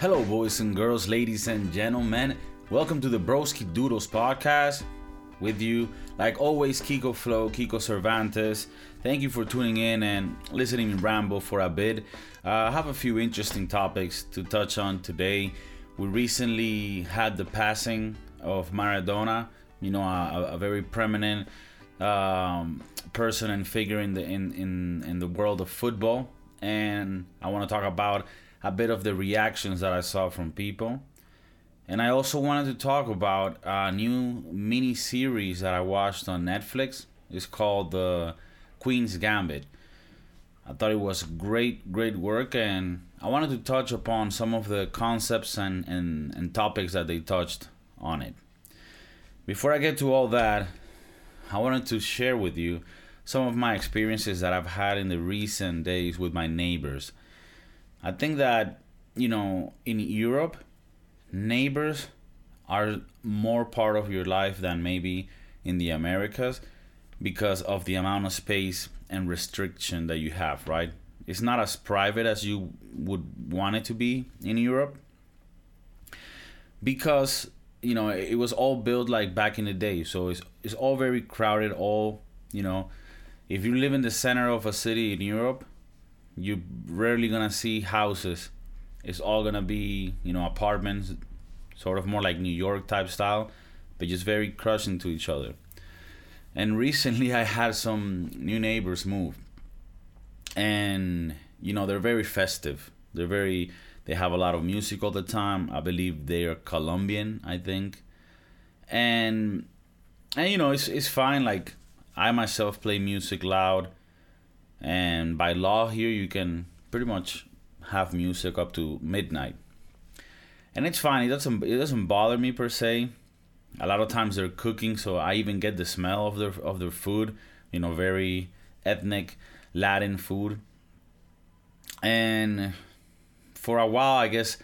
Hello, boys and girls, ladies and gentlemen. Welcome to the Broski Doodles podcast. With you, like always, Kiko Flow, Kiko Cervantes. Thank you for tuning in and listening to ramble for a bit. Uh, I have a few interesting topics to touch on today. We recently had the passing of Maradona, you know, a, a very prominent um, person and figure in the in, in in the world of football, and I want to talk about a bit of the reactions that I saw from people. And I also wanted to talk about a new mini series that I watched on Netflix. It's called The Queen's Gambit. I thought it was great, great work, and I wanted to touch upon some of the concepts and, and, and topics that they touched on it. Before I get to all that, I wanted to share with you some of my experiences that I've had in the recent days with my neighbors. I think that, you know, in Europe, neighbors are more part of your life than maybe in the Americas because of the amount of space and restriction that you have, right? It's not as private as you would want it to be in Europe because you know it was all built like back in the day so it's it's all very crowded all you know if you live in the center of a city in Europe you're rarely gonna see houses. It's all gonna be you know apartments sort of more like New York type style but just very crushed to each other. And recently I had some new neighbors move. And you know they're very festive. They're very they have a lot of music all the time. I believe they are Colombian, I think. And and you know, it's it's fine. Like I myself play music loud and by law here you can pretty much have music up to midnight. And it's fine. It doesn't it doesn't bother me per se. A lot of times they're cooking, so I even get the smell of their of their food. You know, very ethnic Latin food. And for a while, I guess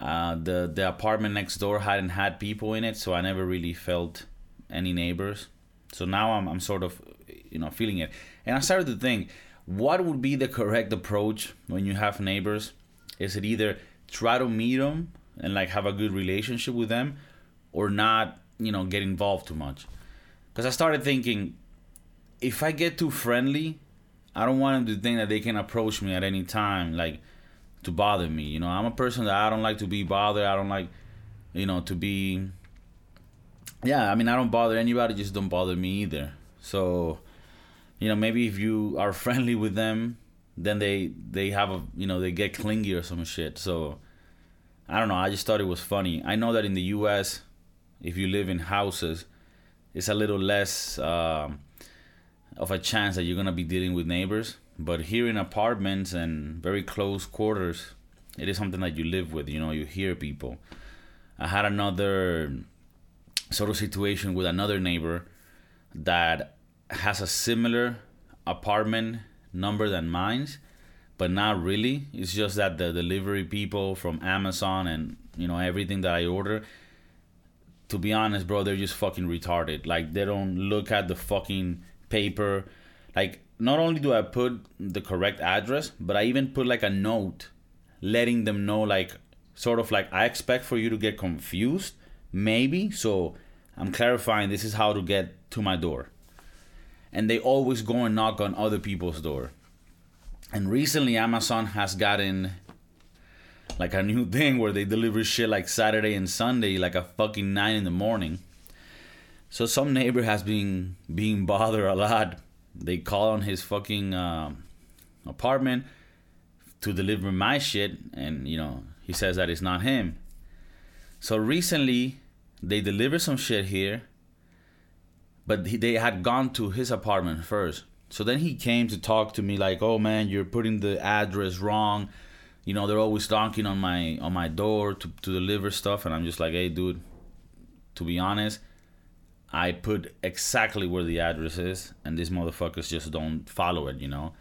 uh, the the apartment next door hadn't had people in it, so I never really felt any neighbors. So now I'm I'm sort of you know feeling it, and I started to think, what would be the correct approach when you have neighbors? Is it either try to meet them and like have a good relationship with them, or not you know get involved too much? Because I started thinking, if I get too friendly, I don't want them to think that they can approach me at any time, like to bother me. You know, I'm a person that I don't like to be bothered. I don't like, you know, to be. Yeah, I mean, I don't bother anybody. Just don't bother me either. So, you know, maybe if you are friendly with them, then they they have a you know they get clingy or some shit. So, I don't know. I just thought it was funny. I know that in the U.S., if you live in houses, it's a little less uh, of a chance that you're gonna be dealing with neighbors but here in apartments and very close quarters, it is something that you live with. You know, you hear people. I had another sort of situation with another neighbor that has a similar apartment number than mine's, but not really. It's just that the delivery people from Amazon and you know everything that I order. To be honest, bro, they're just fucking retarded. Like they don't look at the fucking paper. Like not only do I put the correct address, but I even put like a note letting them know like sort of like I expect for you to get confused, maybe. So I'm clarifying this is how to get to my door. And they always go and knock on other people's door. And recently Amazon has gotten like a new thing where they deliver shit like Saturday and Sunday, like a fucking nine in the morning. So some neighbor has been being bothered a lot they call on his fucking uh, apartment to deliver my shit, and you know he says that it's not him. So recently, they delivered some shit here, but he, they had gone to his apartment first. So then he came to talk to me like, "Oh man, you're putting the address wrong." You know, they're always knocking on my on my door to to deliver stuff, and I'm just like, "Hey, dude, to be honest." I put exactly where the address is, and these motherfuckers just don't follow it. You know,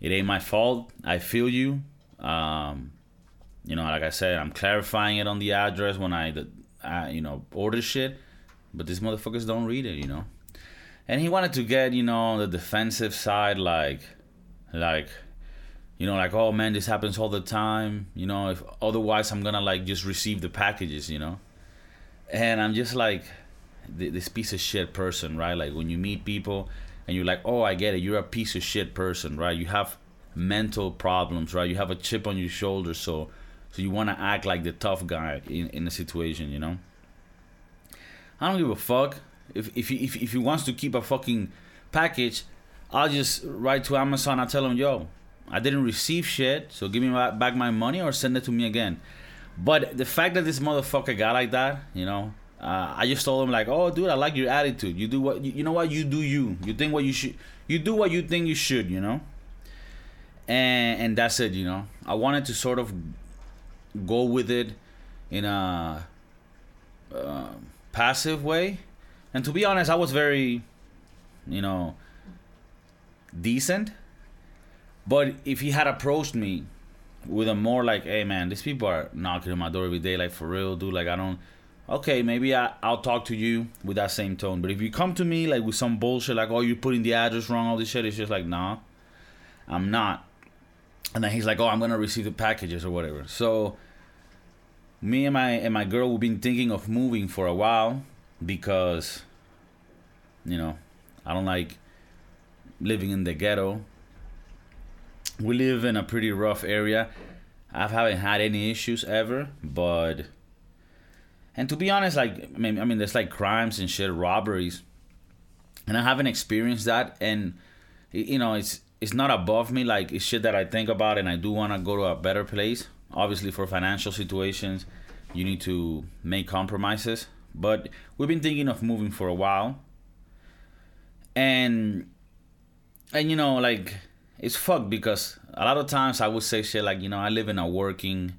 it ain't my fault. I feel you. Um, you know, like I said, I'm clarifying it on the address when I, uh, you know, order shit, but these motherfuckers don't read it. You know, and he wanted to get you know the defensive side, like, like, you know, like, oh man, this happens all the time. You know, if otherwise I'm gonna like just receive the packages, you know. And I'm just like this piece of shit person, right? Like when you meet people and you're like, oh, I get it. You're a piece of shit person, right? You have mental problems, right? You have a chip on your shoulder, so so you want to act like the tough guy in in the situation, you know. I don't give a fuck if if he if, if he wants to keep a fucking package. I'll just write to Amazon. I tell him, yo, I didn't receive shit, so give me back my money or send it to me again. But the fact that this motherfucker got like that, you know, uh, I just told him like, oh, dude, I like your attitude. You do what you, you know what you do. You you think what you should. You do what you think you should. You know. And and that's it. You know. I wanted to sort of go with it in a uh, passive way, and to be honest, I was very, you know, decent. But if he had approached me with a more like, hey man, these people are knocking on my door every day, like for real, dude. Like I don't okay, maybe I, I'll talk to you with that same tone. But if you come to me like with some bullshit, like, oh, you're putting the address wrong, all this shit, it's just like, nah, I'm not. And then he's like, oh, I'm gonna receive the packages or whatever. So me and my and my girl we've been thinking of moving for a while because you know I don't like living in the ghetto. We live in a pretty rough area. I haven't had any issues ever, but and to be honest, like I mean, I mean, there's like crimes and shit, robberies, and I haven't experienced that. And you know, it's it's not above me. Like it's shit that I think about, and I do want to go to a better place. Obviously, for financial situations, you need to make compromises. But we've been thinking of moving for a while, and and you know, like it's fucked because a lot of times I would say shit like, you know, I live in a working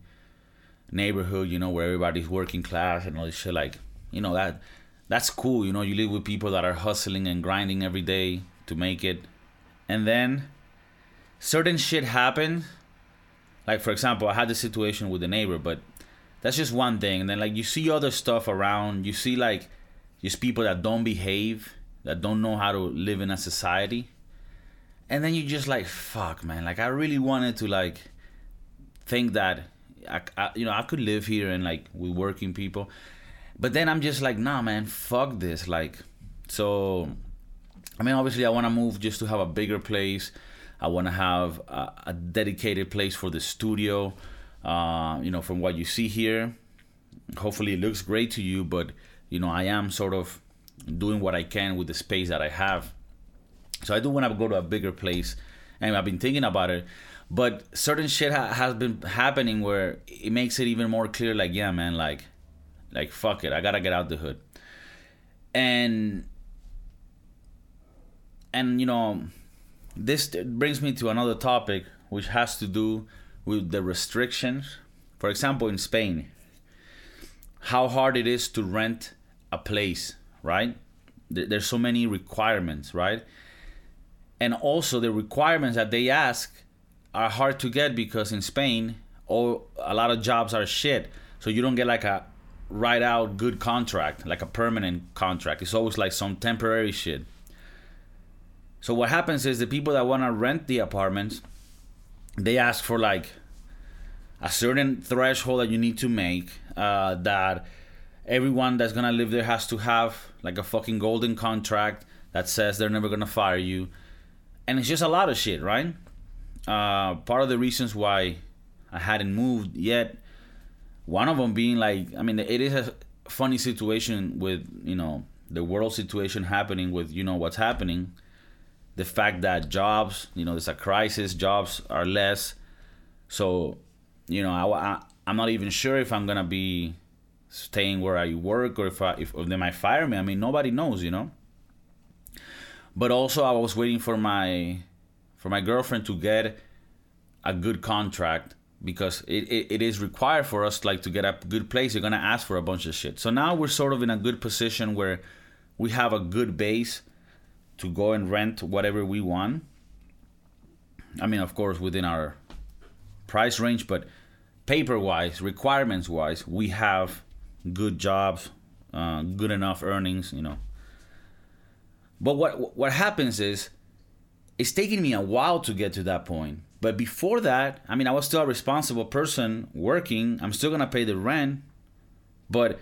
neighborhood, you know, where everybody's working class and all this shit. Like, you know, that that's cool. You know, you live with people that are hustling and grinding every day to make it, and then certain shit happens. Like for example, I had the situation with the neighbor, but that's just one thing. And then like you see other stuff around. You see like just people that don't behave, that don't know how to live in a society. And then you just like fuck, man. Like I really wanted to like think that I, I, you know, I could live here and like with working people, but then I'm just like, nah, man, fuck this. Like, so, I mean, obviously, I want to move just to have a bigger place. I want to have a, a, dedicated place for the studio. Uh, you know, from what you see here, hopefully it looks great to you. But you know, I am sort of doing what I can with the space that I have. So I do want to go to a bigger place, and I've been thinking about it but certain shit ha- has been happening where it makes it even more clear like yeah man like like fuck it i gotta get out the hood and and you know this brings me to another topic which has to do with the restrictions for example in spain how hard it is to rent a place right there's so many requirements right and also the requirements that they ask are hard to get because in Spain, all a lot of jobs are shit. So you don't get like a right out good contract, like a permanent contract. It's always like some temporary shit. So what happens is the people that want to rent the apartments, they ask for like a certain threshold that you need to make. Uh, that everyone that's gonna live there has to have like a fucking golden contract that says they're never gonna fire you, and it's just a lot of shit, right? uh, part of the reasons why I hadn't moved yet. One of them being like, I mean, it is a funny situation with you know the world situation happening with you know what's happening. The fact that jobs, you know, there's a crisis, jobs are less. So, you know, I, I I'm not even sure if I'm gonna be staying where I work or if I, if, if they might fire me. I mean, nobody knows, you know. But also, I was waiting for my for my girlfriend to get a good contract because it, it, it is required for us like to get a good place you're gonna ask for a bunch of shit so now we're sort of in a good position where we have a good base to go and rent whatever we want. I mean of course within our price range but paper wise requirements wise we have good jobs uh, good enough earnings you know. But what what happens is it's taken me a while to get to that point. But before that, I mean, I was still a responsible person working. I'm still gonna pay the rent, but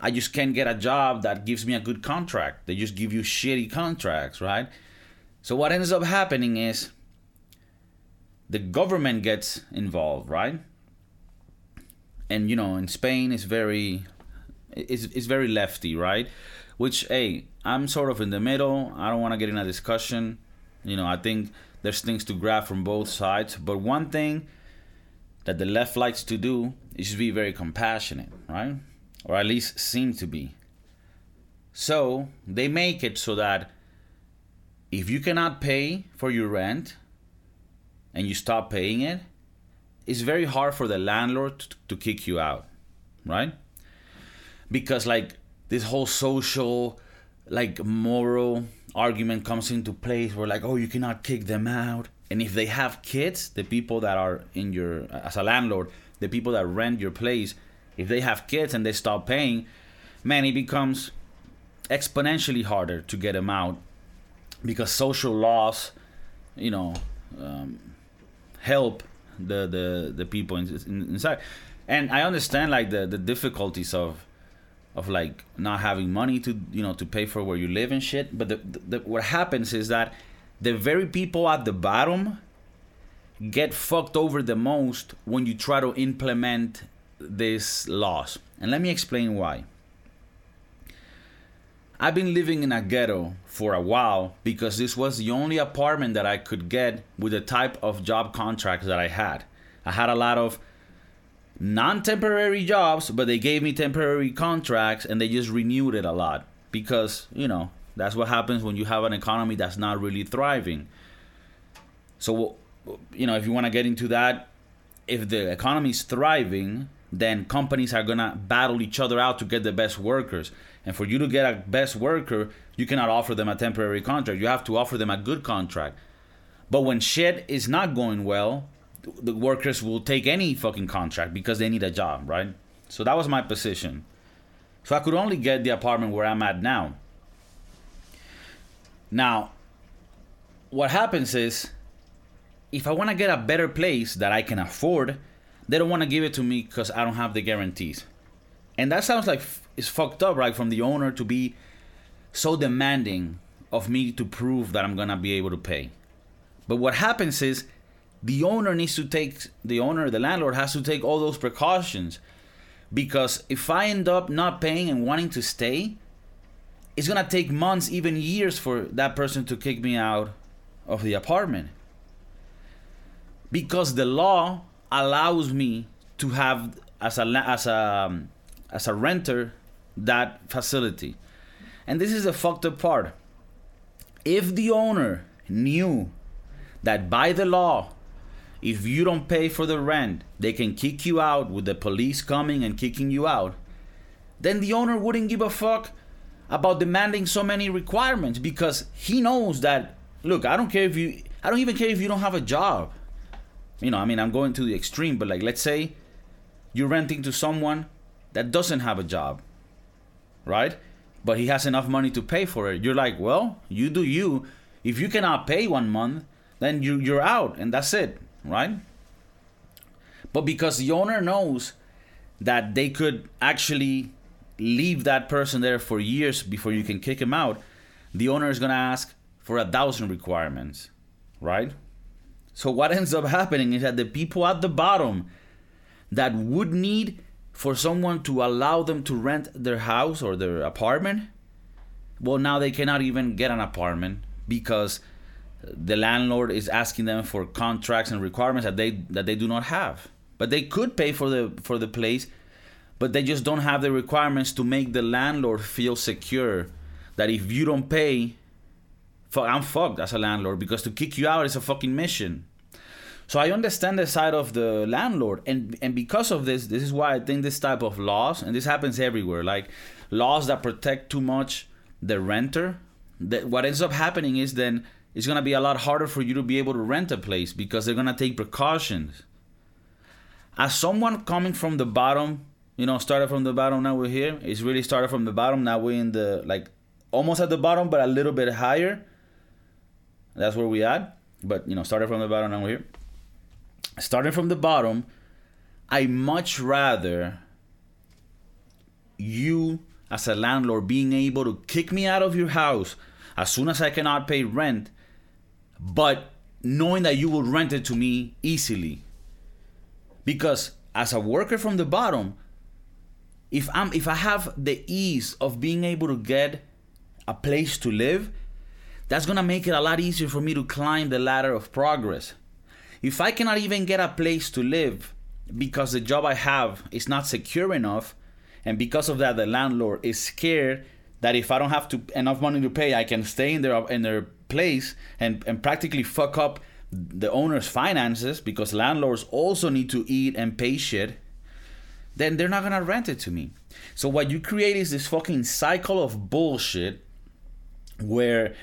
I just can't get a job that gives me a good contract. They just give you shitty contracts, right? So what ends up happening is the government gets involved, right? And you know, in Spain, it's very, it's, it's very lefty, right? Which, hey, I'm sort of in the middle. I don't want to get in a discussion. You know, I think there's things to grab from both sides. But one thing that the left likes to do is be very compassionate, right? Or at least seem to be. So they make it so that if you cannot pay for your rent and you stop paying it, it's very hard for the landlord to kick you out, right? Because like this whole social, like moral argument comes into place where like, oh, you cannot kick them out. And if they have kids, the people that are in your as a landlord, the people that rent your place, if they have kids and they stop paying, man, it becomes exponentially harder to get them out because social laws, you know, um, help the the the people in, in, inside. And I understand like the the difficulties of of like not having money to you know to pay for where you live and shit. But the, the, what happens is that the very people at the bottom get fucked over the most when you try to implement these loss. And let me explain why. I've been living in a ghetto for a while because this was the only apartment that I could get with the type of job contracts that I had. I had a lot of non temporary jobs, but they gave me temporary contracts and they just renewed it a lot because, you know, that's what happens when you have an economy that's not really thriving. So, you know, if you want to get into that, if the economy is thriving, then companies are gonna battle each other out to get the best workers. And for you to get a best worker, you cannot offer them a temporary contract. You have to offer them a good contract. But when shit is not going well, the workers will take any fucking contract because they need a job, right? So that was my position. So I could only get the apartment where I'm at now. Now, what happens is if I want to get a better place that I can afford, they don't want to give it to me because I don't have the guarantees. And that sounds like it's fucked up, right? From the owner to be so demanding of me to prove that I'm gonna be able to pay. But what happens is the owner needs to take the owner, the landlord has to take all those precautions. Because if I end up not paying and wanting to stay, it's gonna take months, even years for that person to kick me out of the apartment. Because the law allows me to have as a as a um, as a renter that facility. And this is the fucked up part. If the owner knew that by the law, if you don't pay for the rent, they can kick you out with the police coming and kicking you out, then the owner wouldn't give a fuck about demanding so many requirements because he knows that look, I don't care if you I don't even care if you don't have a job. You know, I mean, I'm going to the extreme, but like let's say you're renting to someone that doesn't have a job right? But he has enough money to pay for it. You're like, well, you do you. If you cannot pay one month, then you you're out, and that's it, right? But because the owner knows that they could actually leave that person there for years before you can kick him out, the owner is gonna ask for a thousand requirements, right? So what ends up happening is that the people at the bottom that would need for someone to allow them to rent their house or their apartment, well, now they cannot even get an apartment because the landlord is asking them for contracts and requirements that they that they do not have. But they could pay for the for the place, but they just don't have the requirements to make the landlord feel secure that if you don't pay, fuck, I'm fucked as a landlord because to kick you out is a fucking mission. So I understand the side of the landlord, and and because of this, this is why I think this type of laws, and this happens everywhere, like laws that protect too much the renter. That what ends up happening is then it's gonna be a lot harder for you to be able to rent a place because they're gonna take precautions. As someone coming from the bottom, you know, started from the bottom, now we're here. It's really started from the bottom. Now we're in the like almost at the bottom, but a little bit higher. That's where we at. But you know, started from the bottom, now we're here starting from the bottom, I much rather you as a landlord being able to kick me out of your house as soon as I cannot pay rent, but knowing that you will rent it to me easily. Because as a worker from the bottom, if I'm if I have the ease of being able to get a place to live, that's gonna make it a lot easier for me to climb the ladder of progress. If I cannot even get a place to live because the job I have is not secure enough, and because of that, the landlord is scared that if I don't have to enough money to pay, I can stay in their in their place and, and practically fuck up the owner's finances because landlords also need to eat and pay shit, then they're not gonna rent it to me. So what you create is this fucking cycle of bullshit where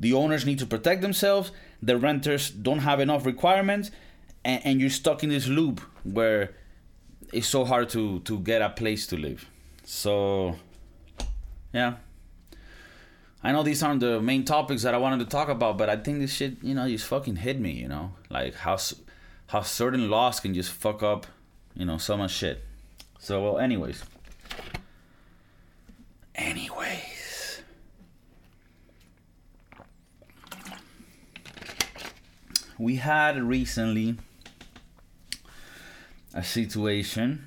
the owners need to protect themselves, the renters don't have enough requirements, and, and you're stuck in this loop where it's so hard to to get a place to live. So yeah. I know these aren't the main topics that I wanted to talk about, but I think this shit, you know, just fucking hit me, you know, like how how certain laws can just fuck up, you know, so much shit. So, well, anyways. Anyways. We had recently a situation,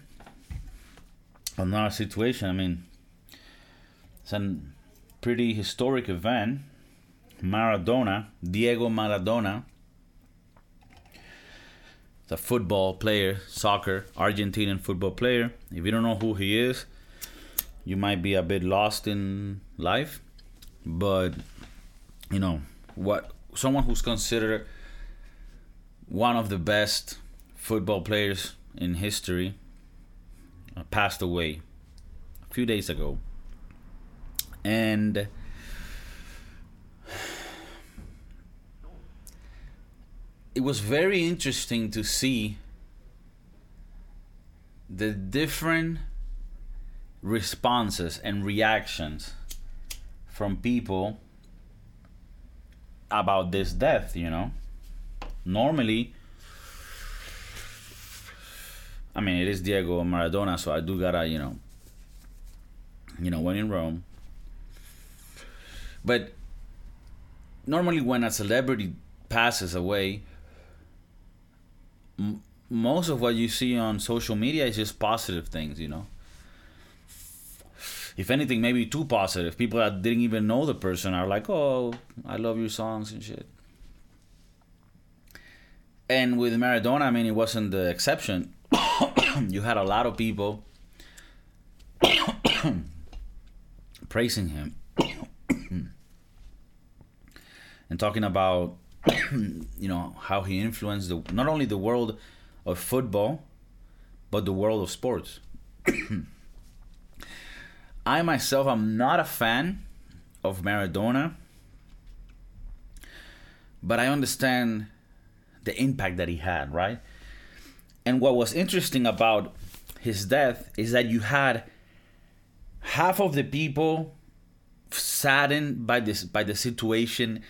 another situation, I mean, it's a pretty historic event. Maradona, Diego Maradona, the football player, soccer, Argentinian football player. If you don't know who he is, you might be a bit lost in life. But, you know, what someone who's considered one of the best football players in history uh, passed away a few days ago and it was very interesting to see the different responses and reactions from people about this death, you know. Normally, I mean, it is Diego Maradona, so I do gotta, you know, you know, when in Rome, but normally, when a celebrity passes away, m- most of what you see on social media is just positive things, you know. If anything, maybe too positive. People that didn't even know the person are like, "Oh, I love your songs and shit." And with Maradona, I mean, it wasn't the exception. you had a lot of people praising him and talking about you know how he influenced the, not only the world of football but the world of sports i myself am not a fan of maradona but i understand the impact that he had right? And what was interesting about his death is that you had half of the people saddened by this by the situation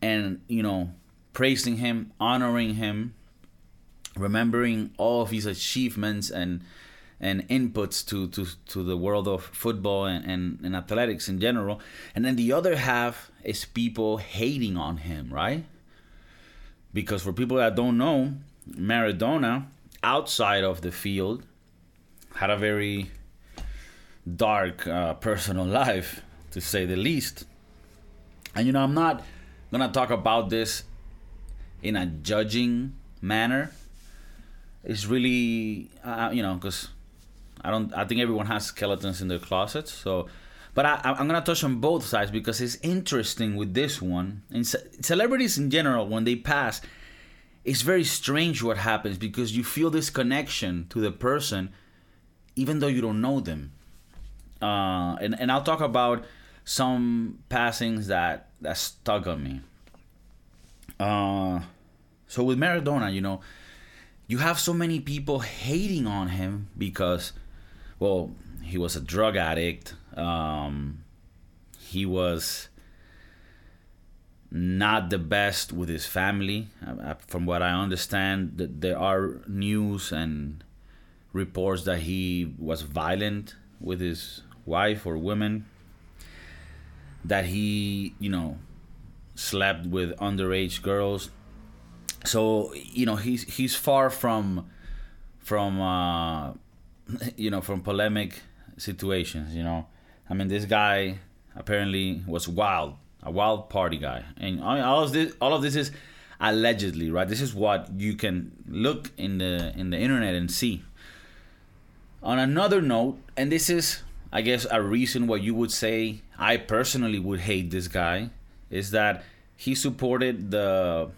and you know praising him honoring him remembering all of his achievements and and inputs to to, to the world of football and, and, and athletics in general. And then the other half is people hating on him right because for people that don't know maradona outside of the field had a very dark uh, personal life to say the least and you know i'm not gonna talk about this in a judging manner. It's really, uh, you know, because I don't. I think everyone has skeletons in their closets. So, but I, I'm gonna touch on both sides because it's interesting with this one and ce- celebrities in general when they pass. It's very strange what happens because you feel this connection to the person, even though you don't know them. Uh, and and I'll talk about some passings that that stuck on me. Uh, so with Maradona, you know, you have so many people hating on him because, well, he was a drug addict. Um, he was not the best with his family. From what I understand, there are news and reports that he was violent with his wife or women. That he, you know, slept with underage girls. So you know he's he's far from from uh, you know from polemic situations. You know, I mean this guy apparently was wild a wild party guy, and all of this, all of this is allegedly, right? This is what you can look in the in the internet and see. On another note, and this is, I guess, a reason why you would say I personally would hate this guy, is that he supported the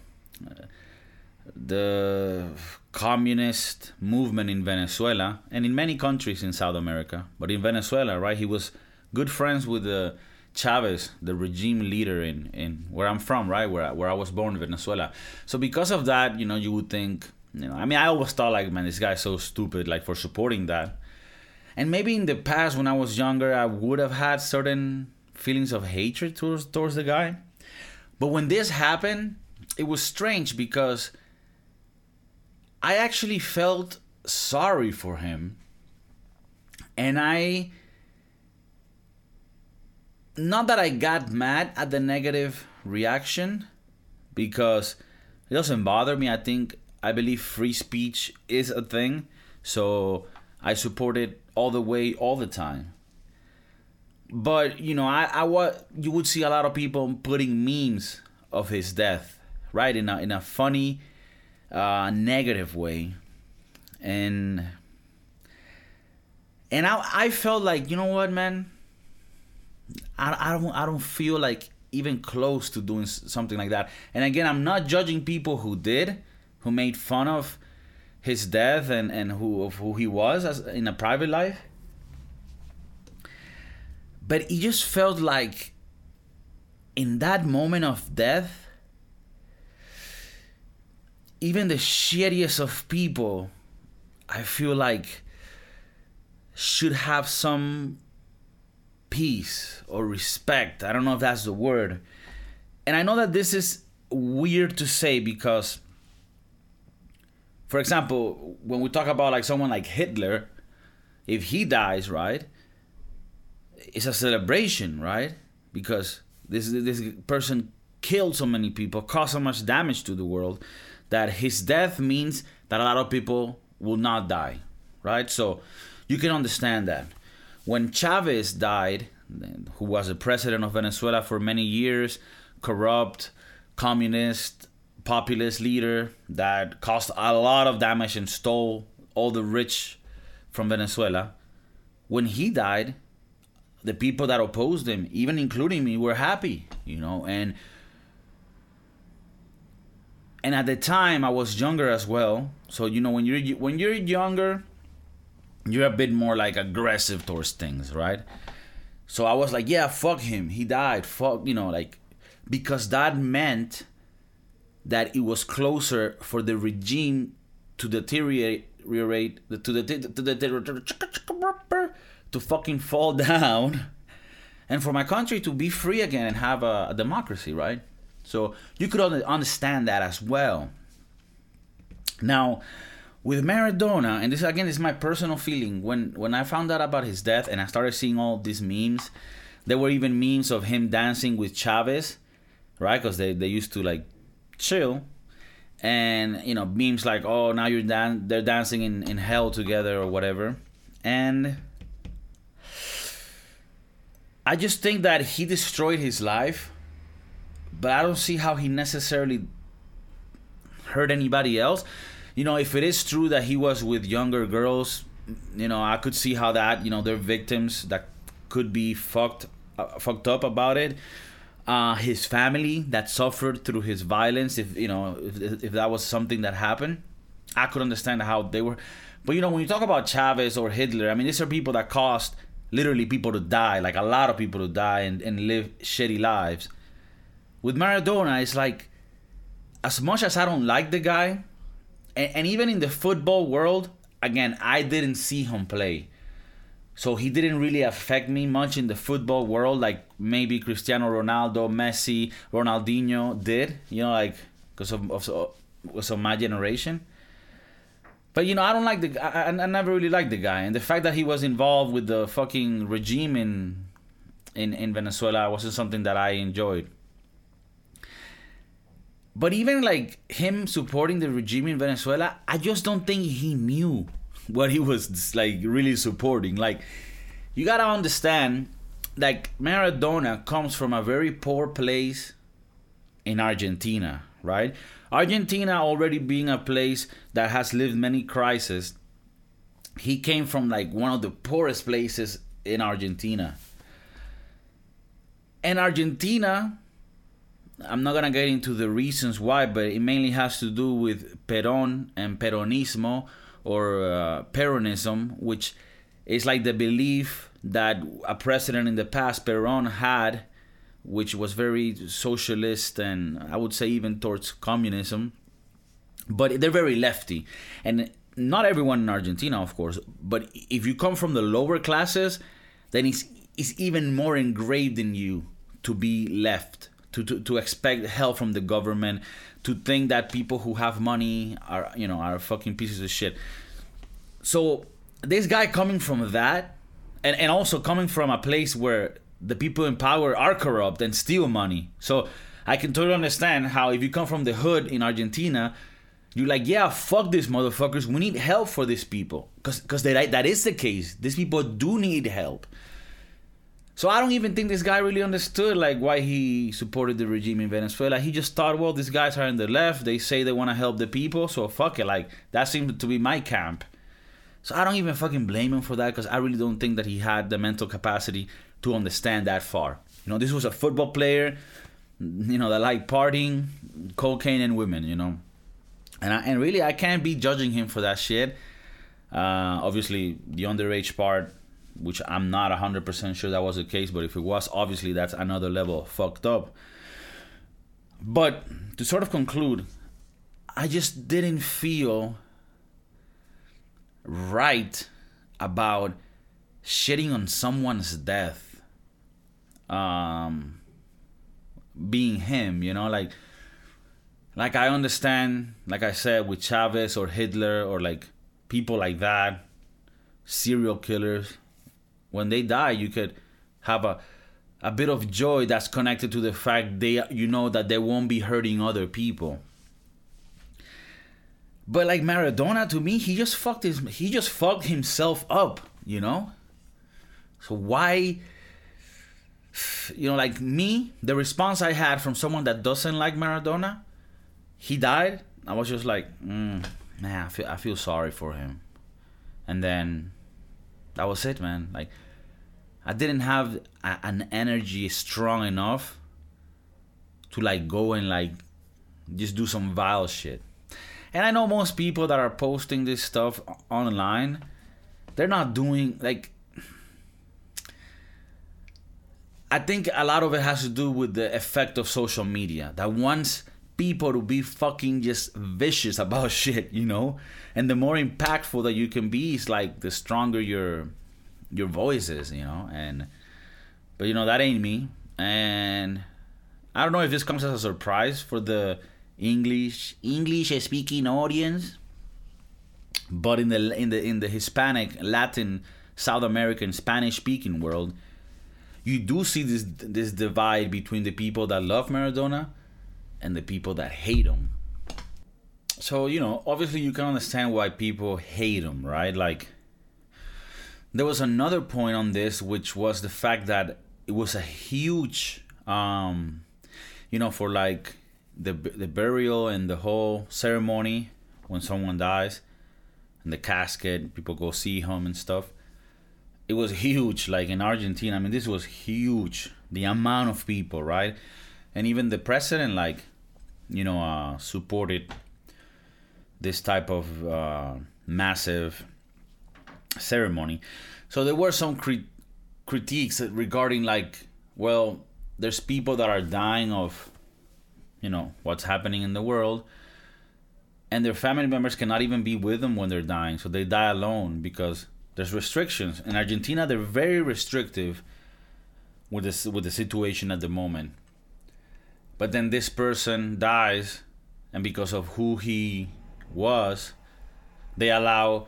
the communist movement in Venezuela and in many countries in South America, but in Venezuela, right? He was good friends with the Chavez, the regime leader in, in where I'm from, right, where I, where I was born, Venezuela. So because of that, you know, you would think, you know, I mean, I always thought like, man, this guy's so stupid, like for supporting that. And maybe in the past, when I was younger, I would have had certain feelings of hatred towards towards the guy. But when this happened, it was strange because I actually felt sorry for him, and I not that I got mad at the negative reaction because it doesn't bother me. I think I believe free speech is a thing, so I support it all the way, all the time. But you know, I, I what you would see a lot of people putting memes of his death, right? In a in a funny, uh, negative way, and and I I felt like you know what, man I, I don't I don't feel like even close to doing something like that. And again, I'm not judging people who did, who made fun of his death and and who of who he was as in a private life. But it just felt like in that moment of death, even the shittiest of people, I feel like should have some peace or respect. I don't know if that's the word. And I know that this is weird to say because, for example, when we talk about like someone like Hitler, if he dies, right, it's a celebration, right? Because this this person killed so many people, caused so much damage to the world, that his death means that a lot of people will not die, right? So you can understand that when Chavez died, who was the president of Venezuela for many years, corrupt, communist, populist leader that caused a lot of damage and stole all the rich from Venezuela. When he died, the people that opposed him, even including me, were happy, you know, and and at the time I was younger as well. So you know when you're when you're younger, you're a bit more like aggressive towards things, right? So I was like, yeah, fuck him. He died. Fuck, you know, like because that meant that it was closer for the regime to deteriorate to the to the to fucking fall down and for my country to be free again and have a, a democracy, right? So you could understand that as well. Now, with Maradona, and this again is my personal feeling. When when I found out about his death and I started seeing all these memes, there were even memes of him dancing with Chavez, right? Because they, they used to like chill, and you know memes like, "Oh, now you're dan- they're dancing in in hell together" or whatever, and I just think that he destroyed his life, but I don't see how he necessarily hurt anybody else you know, if it is true that he was with younger girls, you know, I could see how that, you know, they're victims that could be fucked uh, fucked up about it. Uh, his family that suffered through his violence, if you know, if, if that was something that happened, I could understand how they were. But you know, when you talk about Chavez or Hitler, I mean, these are people that caused literally people to die, like a lot of people to die and, and live shitty lives. With Maradona, it's like, as much as I don't like the guy, and, and even in the football world, again, I didn't see him play. so he didn't really affect me much in the football world like maybe Cristiano Ronaldo, Messi, Ronaldinho did, you know, like because of, of, of my generation. But you know, I don't like the. I, I never really liked the guy, and the fact that he was involved with the fucking regime in in in Venezuela wasn't something that I enjoyed. But even like him supporting the regime in Venezuela, I just don't think he knew what he was like really supporting. Like, you gotta understand, like Maradona comes from a very poor place in Argentina, right? Argentina already being a place that has lived many crises. He came from like one of the poorest places in Argentina. And Argentina, I'm not gonna get into the reasons why, but it mainly has to do with Perón and Peronismo or uh, Peronism, which is like the belief that a president in the past, Perón, had, which was very socialist and I would say even towards communism. But they're very lefty. And not everyone in Argentina, of course, but if you come from the lower classes, then it's, it's even more engraved in you to be left, to, to, to expect help from the government, to think that people who have money are you know are fucking pieces of shit. So this guy coming from that, and and also coming from a place where the people in power are corrupt and steal money. So I can totally understand how if you come from the hood in Argentina, you're like, yeah, fuck these motherfuckers. We need help for these people, because because that that is the case. These people do need help. So I don't even think this guy really understood like why he supported the regime in Venezuela. He just thought, well, these guys are in the left. They say they want to help the people, so fuck it. Like that seemed to be my camp. So I don't even fucking blame him for that because I really don't think that he had the mental capacity to understand that far. You know, this was a football player, you know, that liked partying, cocaine, and women. You know, and I, and really I can't be judging him for that shit. Uh, obviously, the underage part which I'm not 100% sure that was the case, but if it was, obviously that's another level fucked up. But to sort of conclude, I just didn't feel right about shitting on someone's death um being him you know like like i understand like i said with chavez or hitler or like people like that serial killers when they die you could have a a bit of joy that's connected to the fact they you know that they won't be hurting other people. But like Maradona to me he just fucked his he just fucked himself up you know? So why you know like me the response I had from someone that doesn't like Maradona he died. I was just like mm, man I feel, I feel sorry for him. And then that was it, man. Like, I didn't have a, an energy strong enough to like go and like just do some vile shit. And I know most people that are posting this stuff online, they're not doing like. I think a lot of it has to do with the effect of social media. That wants people to be fucking just vicious about shit, you know? And the more impactful that you can be is like the stronger your your voice is, you know? And but you know that ain't me. And I don't know if this comes as a surprise for the English English speaking audience. But in the in the in the Hispanic, Latin, South American, Spanish speaking world, you do see this this divide between the people that love Maradona and the people that hate him. So, you know, obviously you can understand why people hate him, right? Like, there was another point on this, which was the fact that it was a huge, um, you know, for like the the burial and the whole ceremony when someone dies, and the casket, people go see him and stuff. It was huge, like in Argentina. I mean, this was huge. The amount of people, right? And even the president, like, you know, uh, supported this type of uh, massive ceremony. So there were some crit- critiques regarding like, well, there's people that are dying of, you know, what's happening in the world, and their family members cannot even be with them when they're dying, so they die alone because There's restrictions. In Argentina, they're very restrictive with this with the situation at the moment. But then this person dies, and because of who he was, they allow,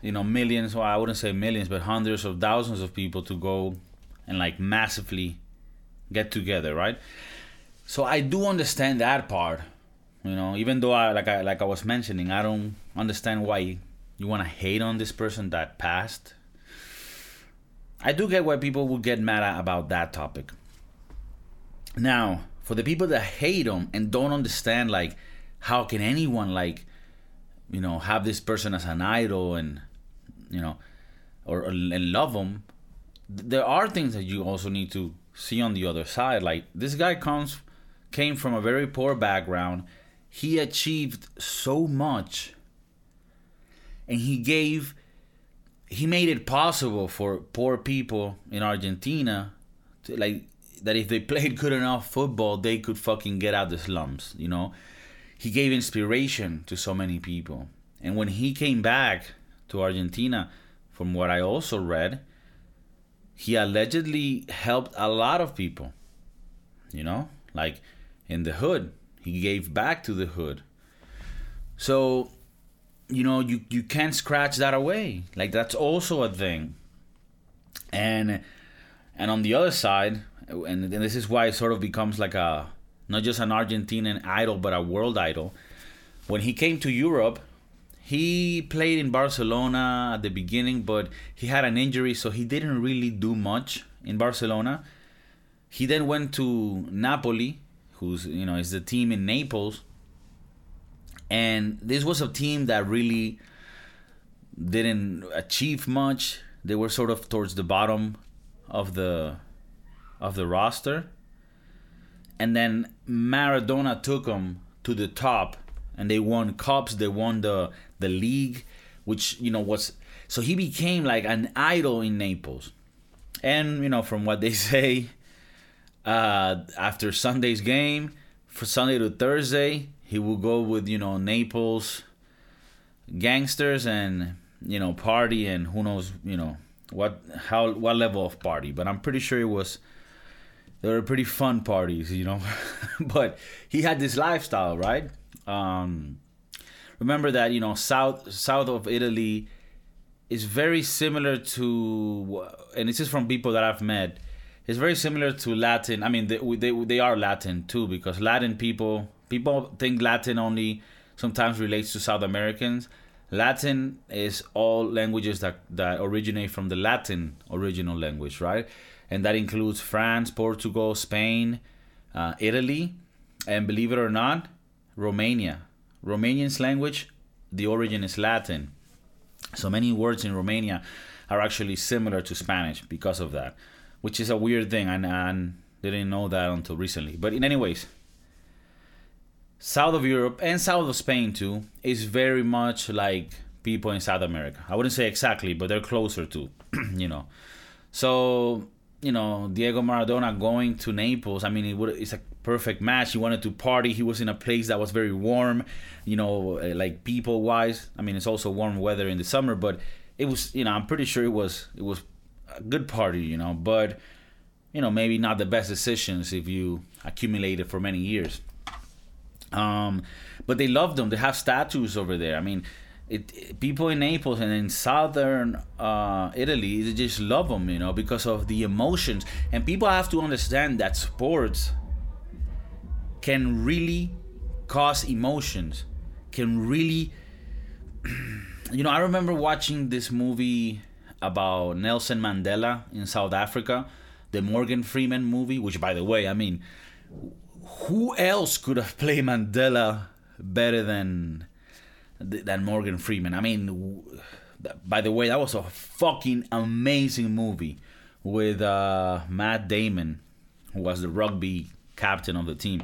you know, millions. Well, I wouldn't say millions, but hundreds of thousands of people to go and like massively get together, right? So I do understand that part, you know. Even though I like I like I was mentioning, I don't understand why you want to hate on this person that passed. I do get why people would get mad about that topic. Now, for the people that hate them and don't understand, like, how can anyone like, you know, have this person as an idol and, you know, or, or and love them? There are things that you also need to see on the other side. Like this guy comes came from a very poor background. He achieved so much and he gave he made it possible for poor people in Argentina to like that if they played good enough football they could fucking get out the slums, you know. He gave inspiration to so many people. And when he came back to Argentina, from what I also read, he allegedly helped a lot of people. You know, like in the hood, he gave back to the hood. So, you know, you you can't scratch that away. Like that's also a thing. And and on the other side, and, and this is why it sort of becomes like a not just an Argentinian idol but a world idol. When he came to Europe, he played in Barcelona at the beginning, but he had an injury, so he didn't really do much in Barcelona. He then went to Napoli, who's you know is the team in Naples, and this was a team that really didn't achieve much. They were sort of towards the bottom of the of the roster, and then Maradona took them to the top, and they won cups. They won the the league, which you know was so he became like an idol in Naples. And you know, from what they say, uh, after Sunday's game, for Sunday to Thursday, he will go with you know Naples gangsters and you know party and who knows you know what how what level of party. But I'm pretty sure it was they were pretty fun parties, you know. but he had this lifestyle, right? Um, remember that you know south south of Italy is very similar to, and this is from people that I've met. It's very similar to Latin. I mean, they, they they are Latin too because Latin people people think Latin only sometimes relates to South Americans. Latin is all languages that that originate from the Latin original language, right? And that includes France, Portugal, Spain, uh, Italy, and believe it or not, Romania. Romanian's language, the origin is Latin. So many words in Romania are actually similar to Spanish because of that, which is a weird thing, and, and didn't know that until recently. But in any ways, south of Europe and south of Spain too is very much like people in South America. I wouldn't say exactly, but they're closer to, you know. So you know Diego Maradona going to Naples. I mean, it would it's a perfect match. He wanted to party. He was in a place that was very warm, you know, eh, like people wise. I mean, it's also warm weather in the summer, but it was, you know, I'm pretty sure it was it was a good party, you know, but you know, maybe not the best decisions if you accumulate it for many years. Um, but they loved them. They have statues over there. I mean, it, people in Naples and in southern uh, Italy they just love them, you know, because of the emotions. And people have to understand that sports can really cause emotions, can really, you know. I remember watching this movie about Nelson Mandela in South Africa, the Morgan Freeman movie, which, by the way, I mean, who else could have played Mandela better than? Than Morgan Freeman. I mean, by the way, that was a fucking amazing movie with uh, Matt Damon, who was the rugby captain of the team.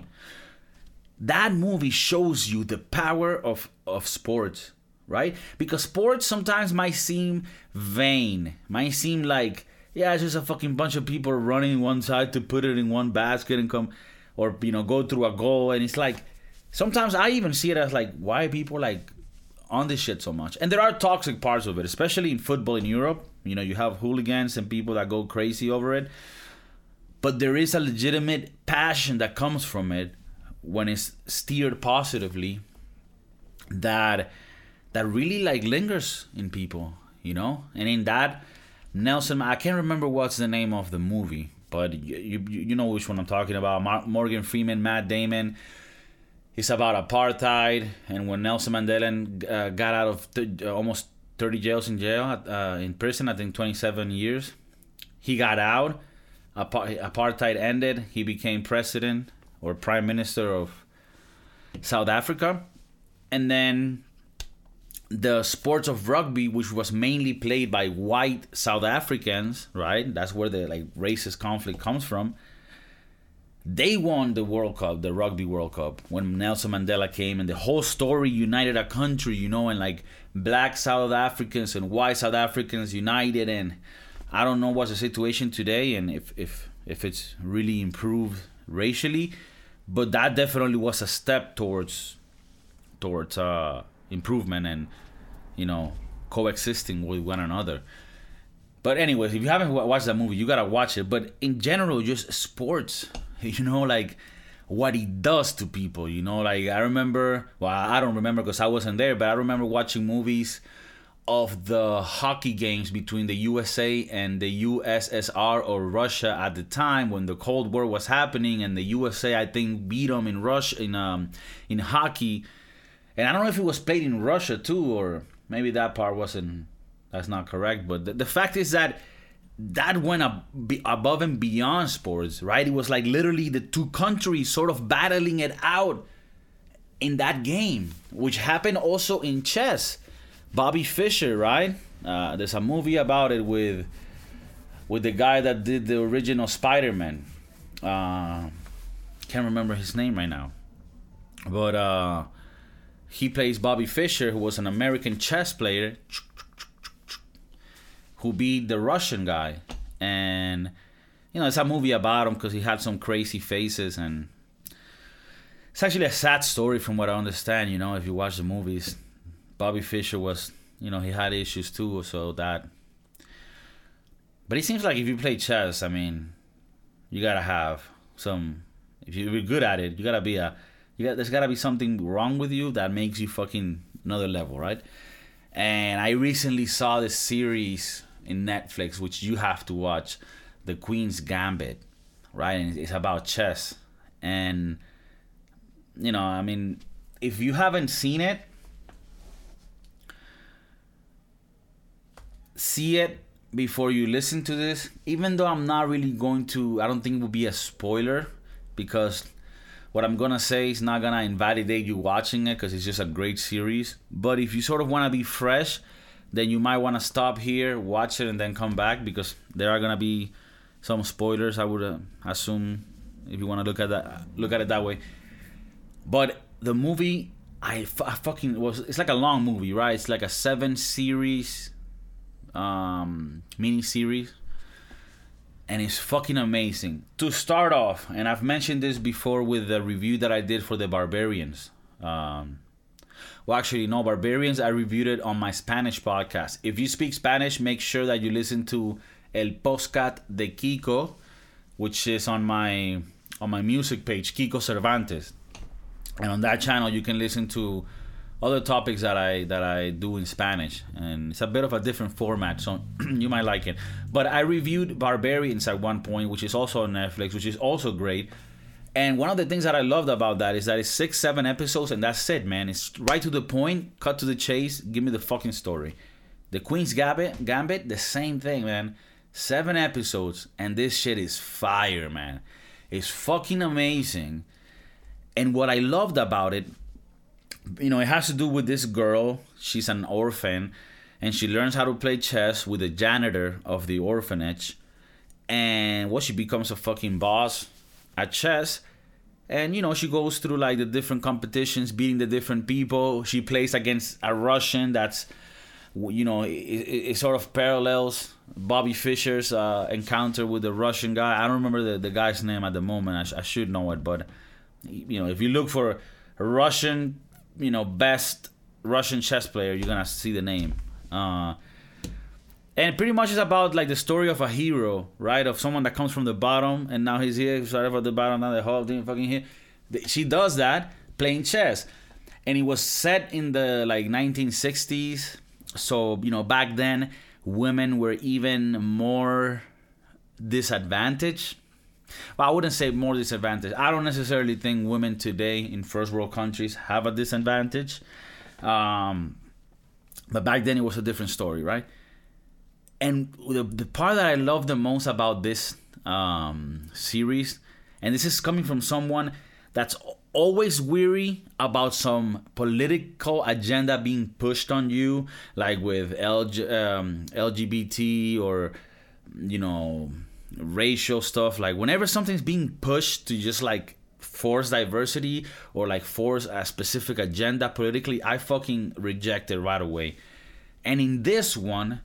That movie shows you the power of, of sports, right? Because sports sometimes might seem vain, might seem like, yeah, it's just a fucking bunch of people running one side to put it in one basket and come, or, you know, go through a goal. And it's like, sometimes I even see it as like, why people like on this shit so much. And there are toxic parts of it, especially in football in Europe. You know, you have hooligans and people that go crazy over it. But there is a legitimate passion that comes from it when it's steered positively that that really like lingers in people, you know? And in that Nelson I can't remember what's the name of the movie, but you you, you know which one I'm talking about. Morgan Freeman, Matt Damon it's about apartheid and when Nelson Mandela uh, got out of th- uh, almost 30 jails in jail uh, in prison I think 27 years he got out. Apartheid ended. He became president or prime minister of South Africa. And then the sports of rugby which was mainly played by white South Africans right? That's where the like racist conflict comes from they won the World Cup, the Rugby World Cup, when Nelson Mandela came, and the whole story united a country, you know, and like black South Africans and white South Africans united. And I don't know what's the situation today, and if if if it's really improved racially, but that definitely was a step towards towards uh, improvement and you know coexisting with one another. But anyways, if you haven't watched that movie, you gotta watch it. But in general, just sports you know, like what he does to people, you know, like I remember, well, I don't remember because I wasn't there, but I remember watching movies of the hockey games between the USA and the USSR or Russia at the time when the Cold War was happening, and the USA I think beat them in Russia in um in hockey, and I don't know if it was played in Russia too, or maybe that part wasn't that's not correct, but the, the fact is that that went up above and beyond sports, right? It was like literally the two countries sort of battling it out in that game, which happened also in chess. Bobby Fischer, right? Uh, there's a movie about it with with the guy that did the original Spider-Man. Uh, can't remember his name right now, but uh, he plays Bobby Fischer, who was an American chess player who beat the Russian guy, and you know it's a movie about him because he had some crazy faces, and it's actually a sad story from what I understand. You know, if you watch the movies, Bobby Fischer was, you know, he had issues too, so that. But it seems like if you play chess, I mean, you gotta have some. If you're good at it, you gotta be a. You got there's gotta be something wrong with you that makes you fucking another level, right? And I recently saw this series in Netflix, which you have to watch, The Queen's Gambit, right? And it's about chess. And, you know, I mean, if you haven't seen it, see it before you listen to this. Even though I'm not really going to, I don't think it will be a spoiler because what I'm gonna say is not gonna invalidate you watching it because it's just a great series. But if you sort of want to be fresh, then you might want to stop here, watch it, and then come back because there are gonna be some spoilers. I would uh, assume if you want to look at that, look at it that way. But the movie, I, I fucking was. It's like a long movie, right? It's like a seven series, um, mini series, and it's fucking amazing. To start off, and I've mentioned this before with the review that I did for the Barbarians. Um, well, actually, no, Barbarians, I reviewed it on my Spanish podcast. If you speak Spanish, make sure that you listen to El Podcast de Kiko, which is on my on my music page, Kiko Cervantes. And on that channel, you can listen to other topics that I that I do in Spanish, and it's a bit of a different format, so you might like it. But I reviewed Barbarians at one point, which is also on Netflix, which is also great. And one of the things that I loved about that is that it's six, seven episodes, and that's it, man. It's right to the point, cut to the chase, give me the fucking story. The Queen's Gambit, Gambit, the same thing, man. Seven episodes, and this shit is fire, man. It's fucking amazing. And what I loved about it, you know, it has to do with this girl. She's an orphan, and she learns how to play chess with the janitor of the orphanage. And what she becomes a fucking boss at chess and you know she goes through like the different competitions beating the different people she plays against a russian that's you know it, it, it sort of parallels bobby fischer's uh, encounter with the russian guy i don't remember the, the guy's name at the moment I, sh- I should know it but you know if you look for russian you know best Russian chess player. You're gonna see the name. Uh, and pretty much it's about like the story of a hero, right? Of someone that comes from the bottom and now he's here, started from the bottom, now the whole thing fucking here. She does that playing chess, and it was set in the like 1960s. So you know back then women were even more disadvantaged. Well, I wouldn't say more disadvantaged. I don't necessarily think women today in first world countries have a disadvantage. Um, but back then it was a different story, right? And the, the part that I love the most about this um, series, and this is coming from someone that's always weary about some political agenda being pushed on you, like with um, LGBT or, you know, racial stuff. Like, whenever something's being pushed to just like force diversity or like force a specific agenda politically, I fucking reject it right away. And in this one,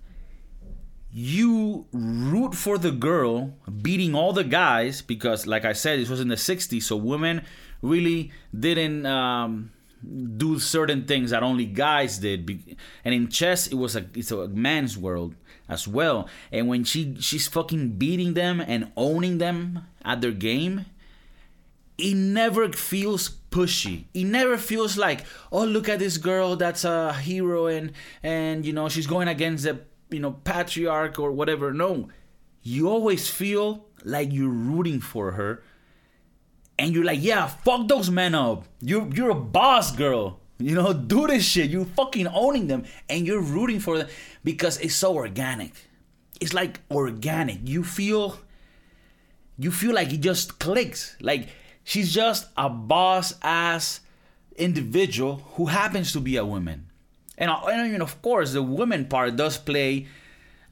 you root for the girl beating all the guys because, like I said, this was in the 60s, so women really didn't um, do certain things that only guys did. And in chess, it was a it's a man's world as well. And when she she's fucking beating them and owning them at their game, it never feels pushy. It never feels like, oh look at this girl that's a hero and and you know she's going against the you know patriarch or whatever. No. You always feel like you're rooting for her and you're like, yeah, fuck those men up. You you're a boss girl. You know, do this shit. You're fucking owning them and you're rooting for them because it's so organic. It's like organic. You feel you feel like it just clicks. Like she's just a boss ass individual who happens to be a woman. And, and of course, the women part does play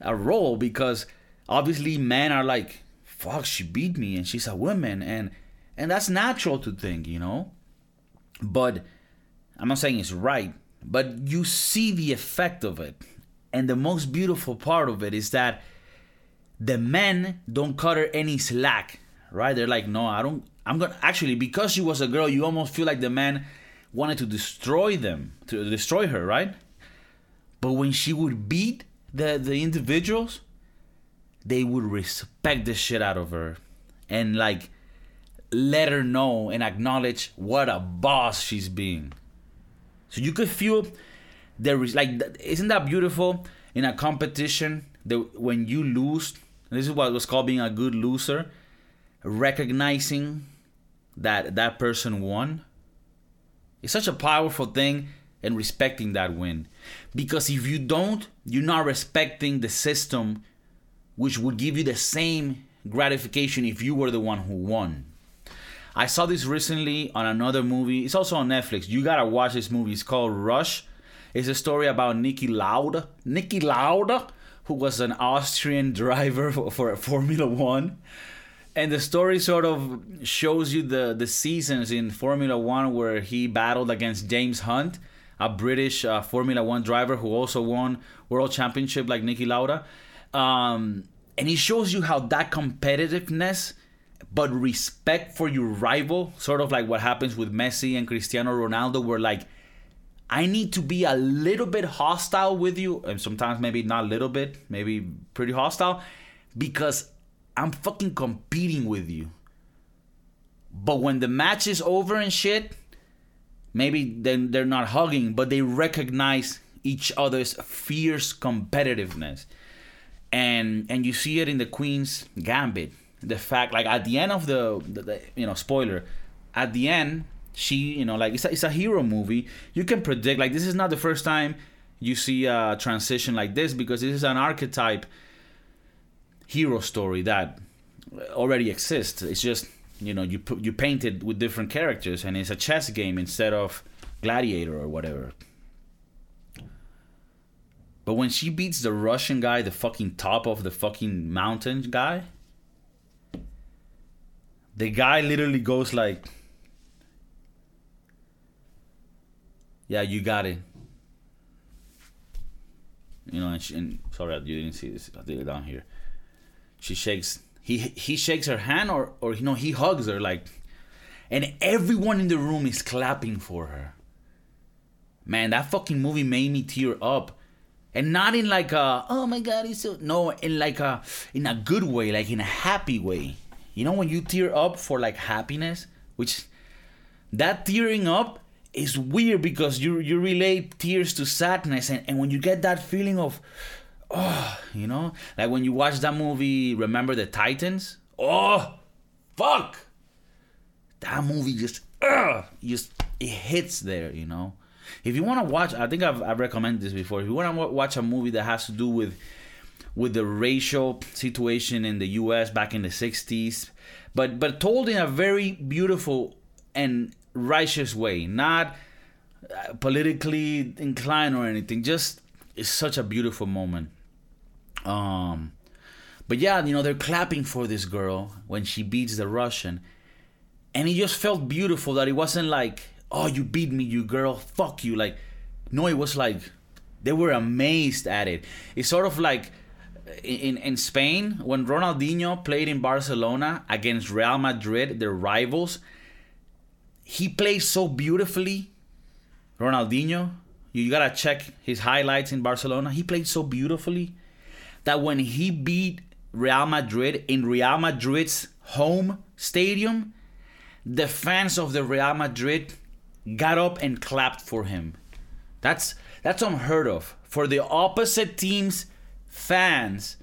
a role because obviously men are like, fuck, she beat me and she's a woman. And, and that's natural to think, you know? But I'm not saying it's right, but you see the effect of it. And the most beautiful part of it is that the men don't cut her any slack, right? They're like, no, I don't. I'm gonna actually because she was a girl, you almost feel like the man wanted to destroy them, to destroy her, right? But when she would beat the the individuals, they would respect the shit out of her, and like let her know and acknowledge what a boss she's being. So you could feel there is like isn't that beautiful in a competition that when you lose, this is what was called being a good loser, recognizing that that person won. It's such a powerful thing and respecting that win. Because if you don't, you're not respecting the system which would give you the same gratification if you were the one who won. I saw this recently on another movie. It's also on Netflix. You gotta watch this movie. It's called Rush. It's a story about Niki Lauda. Niki Lauda, who was an Austrian driver for, for Formula One. And the story sort of shows you the, the seasons in Formula One where he battled against James Hunt, a British uh, Formula One driver who also won World Championship like Niki Lauda. Um, and he shows you how that competitiveness but respect for your rival, sort of like what happens with Messi and Cristiano Ronaldo, where like I need to be a little bit hostile with you, and sometimes maybe not a little bit, maybe pretty hostile, because I'm fucking competing with you. But when the match is over and shit, maybe then they're not hugging, but they recognize each other's fierce competitiveness. And and you see it in the Queen's Gambit the fact like at the end of the, the, the, you know spoiler at the end she you know like it's a, it's a hero movie you can predict like this is not the first time you see a transition like this because this is an archetype hero story that already exists it's just you know you put you paint it with different characters and it's a chess game instead of gladiator or whatever but when she beats the russian guy the fucking top of the fucking mountain guy the guy literally goes like, "Yeah, you got it." You know, and, she, and sorry you didn't see this. I did it down here. She shakes. He he shakes her hand, or or you know he hugs her like, and everyone in the room is clapping for her. man, that fucking movie made me tear up. And not in like a oh my god, he's so no, in like a in a good way, like in a happy way. You know when you tear up for like happiness, which that tearing up is weird because you you relate tears to sadness and, and when you get that feeling of oh, you know, like when you watch that movie Remember the Titans, oh fuck. That movie just just it hits there, you know. If you want to watch, I think I've, I've recommended this before. If you want to watch a movie that has to do with with the racial situation in the U.S. back in the '60s, but but told in a very beautiful and righteous way, not uh, politically inclined or anything. Just it's such a beautiful moment. Um, but yeah, you know they're clapping for this girl when she beats the Russian, and it just felt beautiful that it wasn't like oh you beat me you girl. Fuck you. Like no it was like they were amazed at it. It's sort of like in in Spain when Ronaldinho played in Barcelona against Real Madrid their rivals he played so beautifully. Ronaldinho you gotta check his highlights in Barcelona. He played so beautifully that when he beat Real Madrid in Real Madrid's home stadium the fans of the Real Madrid got up and clapped for him. That's that's unheard of. For the opposite team's fans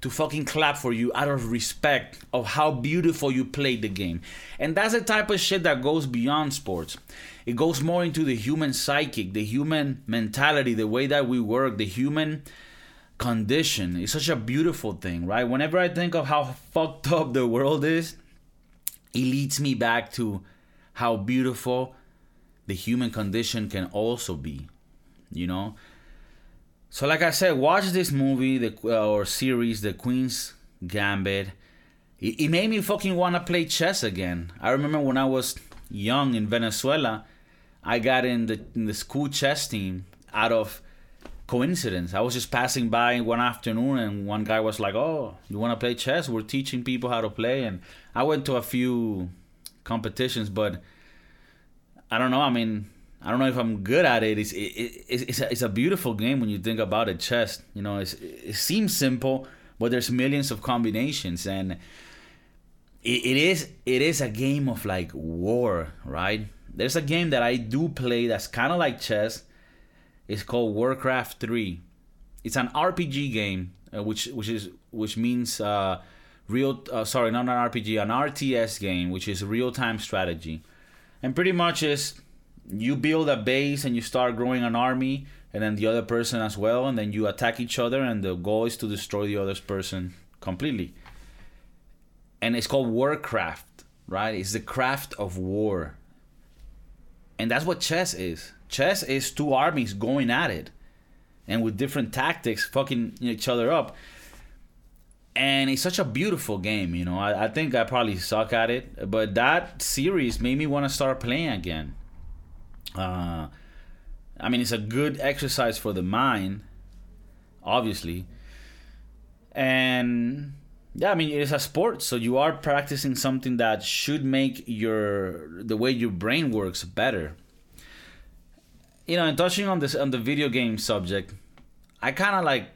to fucking clap for you out of respect of how beautiful you played the game. And that's the type of shit that goes beyond sports. It goes more into the human psychic, the human mentality, the way that we work, the human condition. It's such a beautiful thing, right? Whenever I think of how fucked up the world is, it leads me back to how beautiful the human condition can also be, you know. So, like I said, watch this movie the uh, or series, The Queen's Gambit. It, it made me fucking want to play chess again. I remember when I was young in Venezuela, I got in the in the school chess team out of coincidence. I was just passing by one afternoon, and one guy was like, "Oh, you want to play chess? We're teaching people how to play." And I went to a few competitions, but I don't know. I mean, I don't know if I'm good at it. It's it, it, it's a, it's a beautiful game when you think about it. Chess, you know, it seems simple, but there's millions of combinations, and it is it is a game of like war, right? There's a game that I do play that's kind of like chess. It's called Warcraft Three. It's an RPG game, uh, which which is which means uh, real. Uh, sorry, not an RPG, an RTS game, which is real time strategy and pretty much is you build a base and you start growing an army and then the other person as well and then you attack each other and the goal is to destroy the other person completely and it's called warcraft right it's the craft of war and that's what chess is chess is two armies going at it and with different tactics fucking each other up and it's such a beautiful game. You know, I, I think I probably suck at it, but that series made me want to start playing again. Uh, I mean, it's a good exercise for the mind, obviously, and yeah, I mean, it is a sport, so you are practicing something that should make your the way your brain works better. You know, and touching on this on the video game subject, I kind of like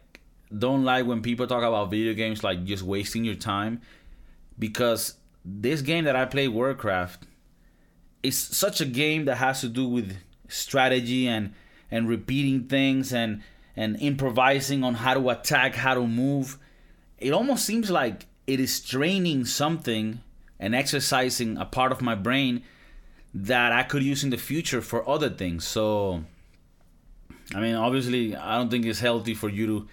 don't like when people talk about video games like just wasting your time because this game that I play Warcraft is such a game that has to do with strategy and and repeating things and and improvising on how to attack, how to move. It almost seems like it is training something and exercising a part of my brain that I could use in the future for other things. So I mean, obviously, I don't think it's healthy for you to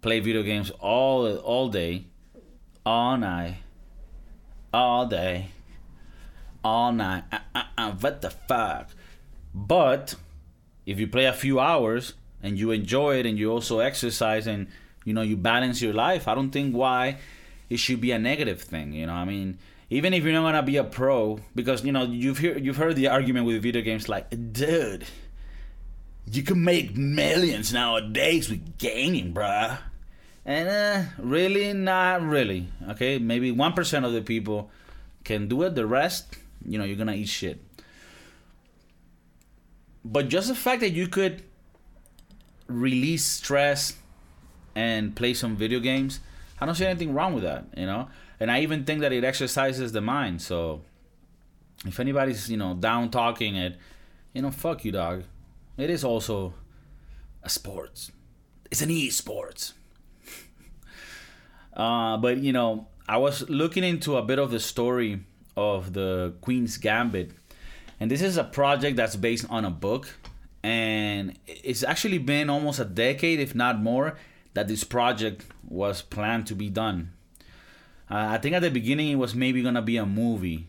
play video games all all day, all night, all day, all night. Uh, uh, uh, what the fuck? But if you play a few hours and you enjoy it and you also exercise and you know you balance your life, I don't think why it should be a negative thing. You know, I mean, even if you're not gonna be a pro, because you know you've heard you've heard the argument with video games like, dude you can make millions nowadays with gaming, bruh. And uh, really, not really. Okay, maybe 1% of the people can do it. The rest, you know, you're gonna eat shit. but just the fact that you could release stress and play some video games, I don't see anything wrong with that, you know. And I even think that it exercises the mind. So if anybody's you know down talking it, you know, fuck you, dog. It is also a sports. It's an e-sports. uh, but you know, I was looking into a bit of the story of the Queen's Gambit, and this is a project that's based on a book, and it's actually been almost a decade, if not more, that this project was planned to be done. Uh, I think at the beginning it was maybe gonna be a movie.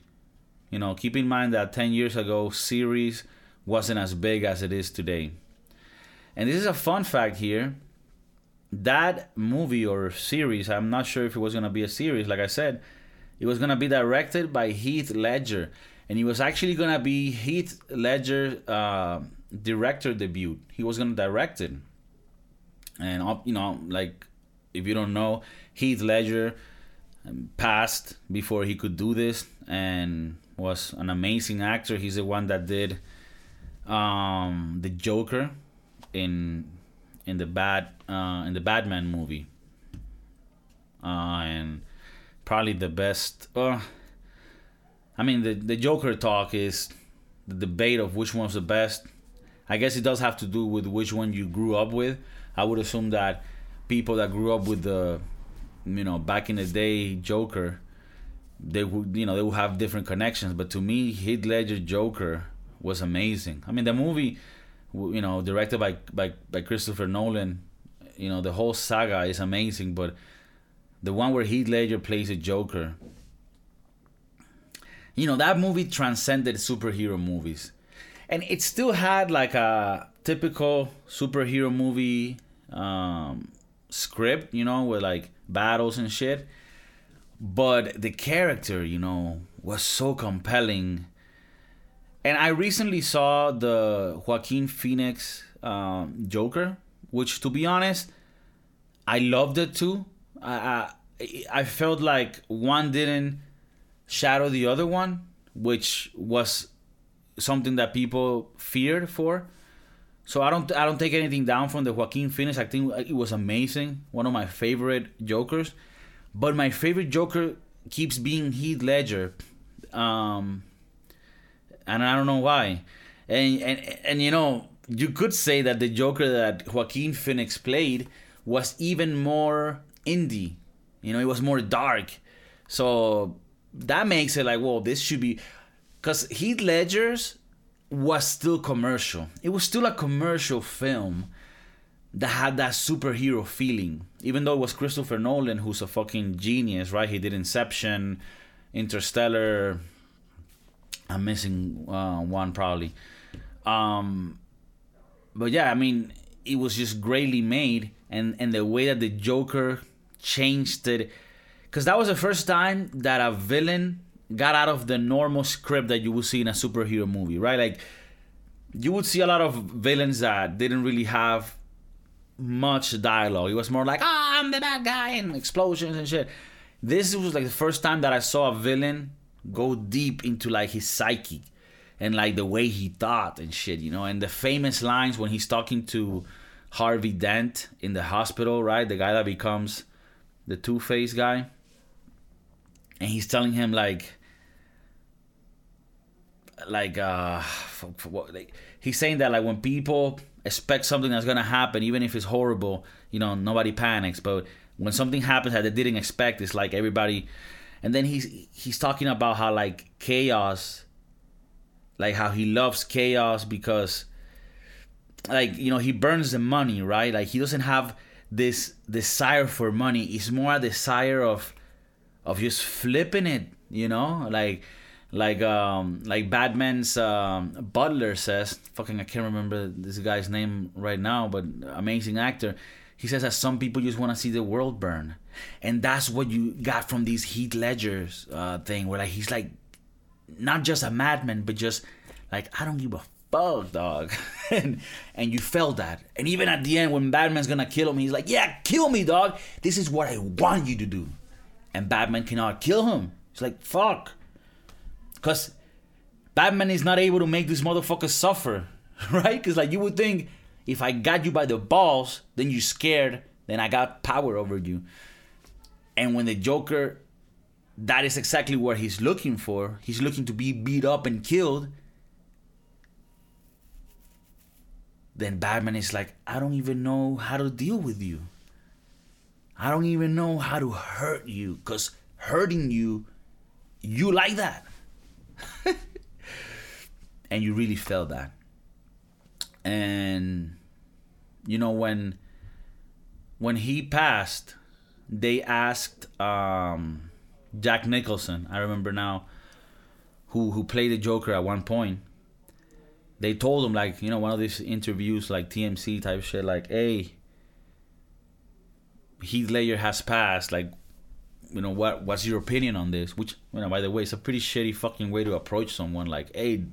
You know, keep in mind that 10 years ago, series wasn't as big as it is today. And this is a fun fact here. That movie or series, I'm not sure if it was gonna be a series, like I said, it was gonna be directed by Heath Ledger. And it was actually gonna be Heath Ledger uh, director debut. He was gonna direct it. And you know, like if you don't know, Heath Ledger passed before he could do this and was an amazing actor. He's the one that did um, the Joker in in the bad uh, in the Batman movie, uh, and probably the best. Uh, I mean, the the Joker talk is the debate of which one's the best. I guess it does have to do with which one you grew up with. I would assume that people that grew up with the you know back in the day Joker, they would you know they would have different connections. But to me, Heath Ledger Joker was amazing. I mean, the movie, you know, directed by by by Christopher Nolan, you know, the whole saga is amazing. But the one where Heath Ledger plays a Joker, you know, that movie transcended superhero movies, and it still had like a typical superhero movie um, script, you know, with like battles and shit. But the character, you know, was so compelling. And I recently saw the Joaquin Phoenix um, Joker, which, to be honest, I loved it too. I, I I felt like one didn't shadow the other one, which was something that people feared for. So I don't I don't take anything down from the Joaquin Phoenix. I think it was amazing. One of my favorite Jokers. But my favorite Joker keeps being Heath Ledger. Um, and I don't know why. And and and you know, you could say that the Joker that Joaquin Phoenix played was even more indie. You know, it was more dark. So that makes it like, well, this should be because Heath Ledger's was still commercial. It was still a commercial film that had that superhero feeling. Even though it was Christopher Nolan, who's a fucking genius, right? He did Inception, Interstellar. I'm missing uh, one probably. Um, but yeah, I mean, it was just greatly made, and and the way that the Joker changed it, because that was the first time that a villain got out of the normal script that you would see in a superhero movie, right? Like you would see a lot of villains that didn't really have much dialogue. It was more like, "Ah, oh, I'm the bad guy," and explosions and shit. This was like the first time that I saw a villain go deep into like his psyche and like the way he thought and shit, you know. And the famous lines when he's talking to Harvey Dent in the hospital, right? The guy that becomes the Two Face guy, and he's telling him like like uh like he's saying that like when people expect something that's gonna happen even if it's horrible you know nobody panics. But when something happens that they didn't expect it's like everybody and then he's he's talking about how like chaos like how he loves chaos because like you know he burns the money right? Like he doesn't have this desire for money. It's more a desire of of just flipping it you know? Like like um like Batman's um, butler says, fucking I can't remember this guy's name right now, but amazing actor. He says that some people just want to see the world burn, and that's what you got from these Heath Ledger's uh, thing, where like he's like not just a madman, but just like I don't give a fuck, dog, and and you felt that, and even at the end when Batman's gonna kill him, he's like, yeah, kill me, dog. This is what I want you to do, and Batman cannot kill him. He's like, fuck because Batman is not able to make these motherfuckers suffer. right? Because like you would think if I got you by the balls, then you're scared, then I got power over you. And when the Joker, that is exactly what he's looking for. He's looking to be beat up and killed. Then Batman is like, I don't even know how to deal with you. I don't even know how to hurt you because hurting you, you like that. and you really felt that. And you know when when he passed, they asked um, Jack Nicholson. I remember now, who who played the Joker at one point. They told him like you know one of these interviews like TMZ type shit like hey. Heath Ledger has passed. Like, you know what? What's your opinion on this? Which, you know, by the way, it's a pretty shitty fucking way to approach someone. Like, hey,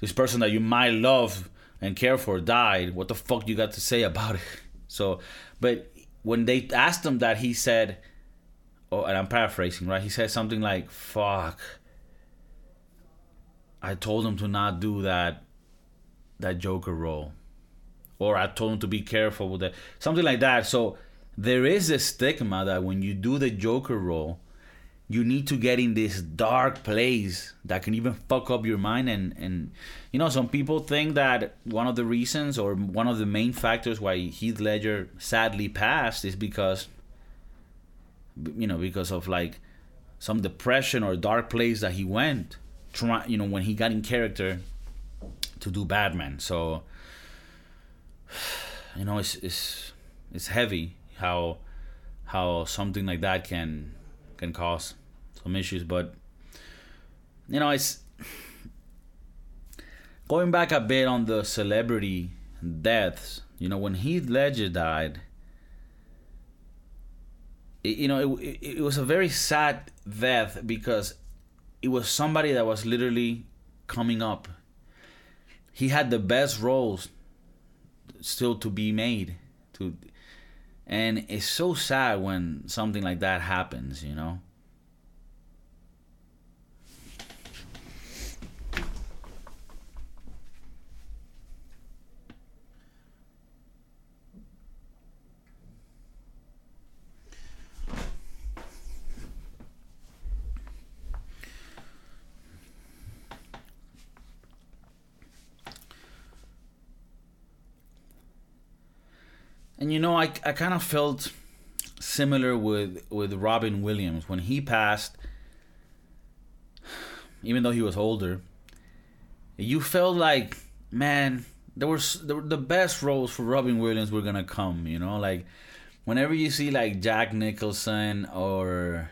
this person that you might love and care for died. What the fuck you got to say about it? So, but when they asked him that, he said, "Oh, and I'm paraphrasing, right? He said something like, "Fuck." I told him to not do that that Joker role. Or I told him to be careful with that. Something like that. So there is a stigma that when you do the Joker role, you need to get in this dark place that can even fuck up your mind and and you know some people think that one of the reasons or one of the main factors why Heath Ledger sadly passed is because you know because of like some depression or dark place that he went try you know when he got in character to do Batman. So you know it's it's it's heavy how how something like that can can cause some issues. But you know, it's going back a bit on the celebrity deaths. You know, when Heath Ledger died, it, you know, it, it, it was a very sad death because it was somebody that was literally coming up. He had the best roles still to be made to and it's so sad when something like that happens, you know? And you know, I I kind of felt similar with with Robin Williams when he passed. Even though he was older, you felt like man, there were the best roles for Robin Williams were gonna come. You know, like whenever you see like Jack Nicholson or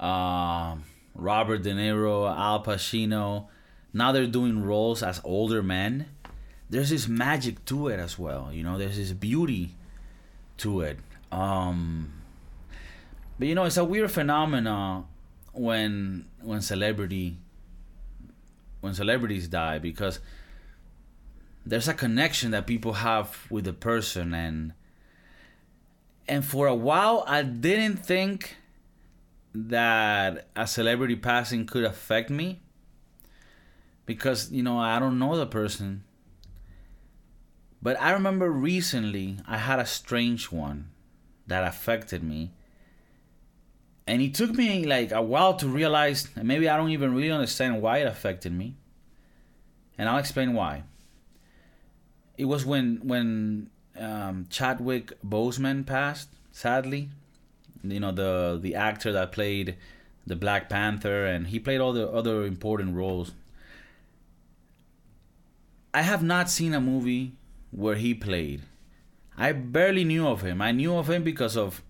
uh, Robert De Niro, Al Pacino, now they're doing roles as older men there's this magic to it as well. You know, there's this beauty to it. Um, but you know, it's a weird phenomena when when celebrity when celebrities die because there's a connection that people have with the person and and for a while I didn't think that a celebrity passing could affect me because you know I don't know the person but I remember recently I had a strange one that affected me. And it took me like a while to realize, and maybe I don't even really understand why it affected me. And I'll explain why. It was when when um, Chadwick Boseman passed, sadly. You know the the actor that played the Black Panther, and he played all the other important roles. I have not seen a movie where he played. I barely knew of him. I knew of him because of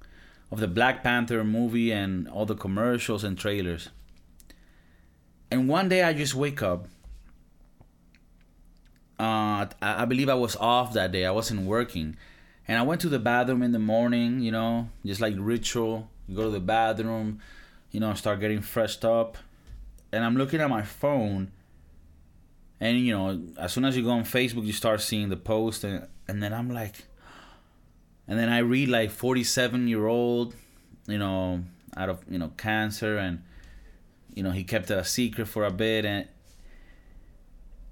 of the Black Panther movie and all the commercials and trailers. And one day I just wake up. Uh, I believe I was off that day. I wasn't working, and I went to the bathroom in the morning. You know, just like ritual. You go to the bathroom, you know, start getting freshed up, and I'm looking at my phone and you know as soon as you go on facebook you start seeing the post and, and then i'm like and then i read like 47 year old you know out of you know cancer and you know he kept it a secret for a bit and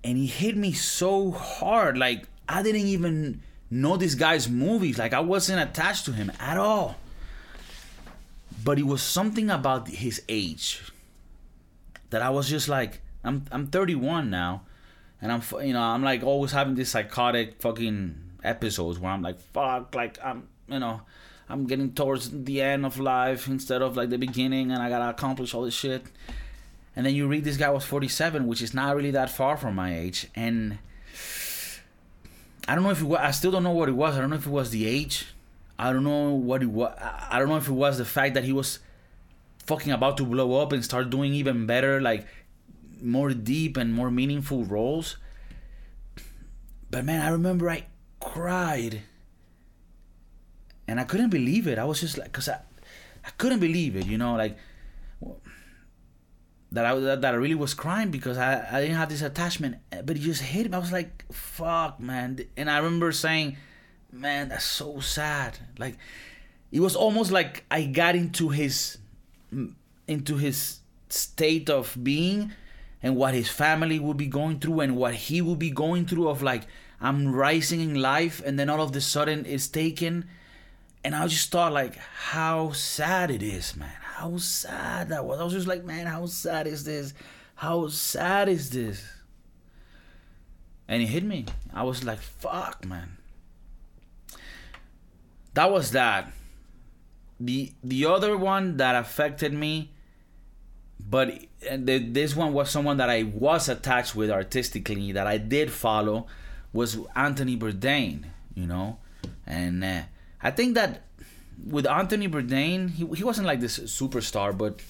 and he hit me so hard. Like I didn't even know this guy's movies. Like I wasn't attached to him at all. But it was something about his age that I was just like, I'm I'm 31 now, and I'm you know I'm like always having these psychotic fucking episodes where I'm like fuck like I'm you know I'm getting towards the end of life instead of like the beginning, and I gotta accomplish all this shit. And then you read this guy was 47, which is not really that far from my age, and I don't know if it was, I still don't know what it was. I don't know if it was the age. I don't know what it was. I don't know if it was the fact that he was fucking about to blow up and start doing even better, like more deep and more meaningful roles. But man, I remember I cried and I couldn't believe it. I was just like, cause I, I couldn't believe it, you know, like that I that, I really was crying because I I didn't have this attachment, but it just hit me. I was like, fuck, man, and I remember saying, man, that's so sad. Like, it was almost like I got into his into his state of being and what his family would be going through and what he would be going through of like I'm rising in life and then all of a sudden it's taken and I just thought like how sad it is, man. How sad that was. I was just like, man, how sad is this? How sad is this? And it hit me. I was like, fuck, man. That was that. The the other one that affected me, but the, this one was someone that I was attached with artistically that I did follow was Anthony Bourdain, you know, and uh, I think that with Anthony Bourdain, he, he wasn't like this superstar, but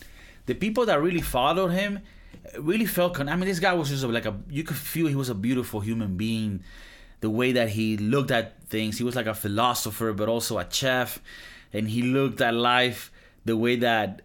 the people that really followed him really felt. Con- I mean, this guy was just like a. You could feel he was a beautiful human being. The way that he looked at things, he was like a philosopher, but also a chef, and he looked at life the way that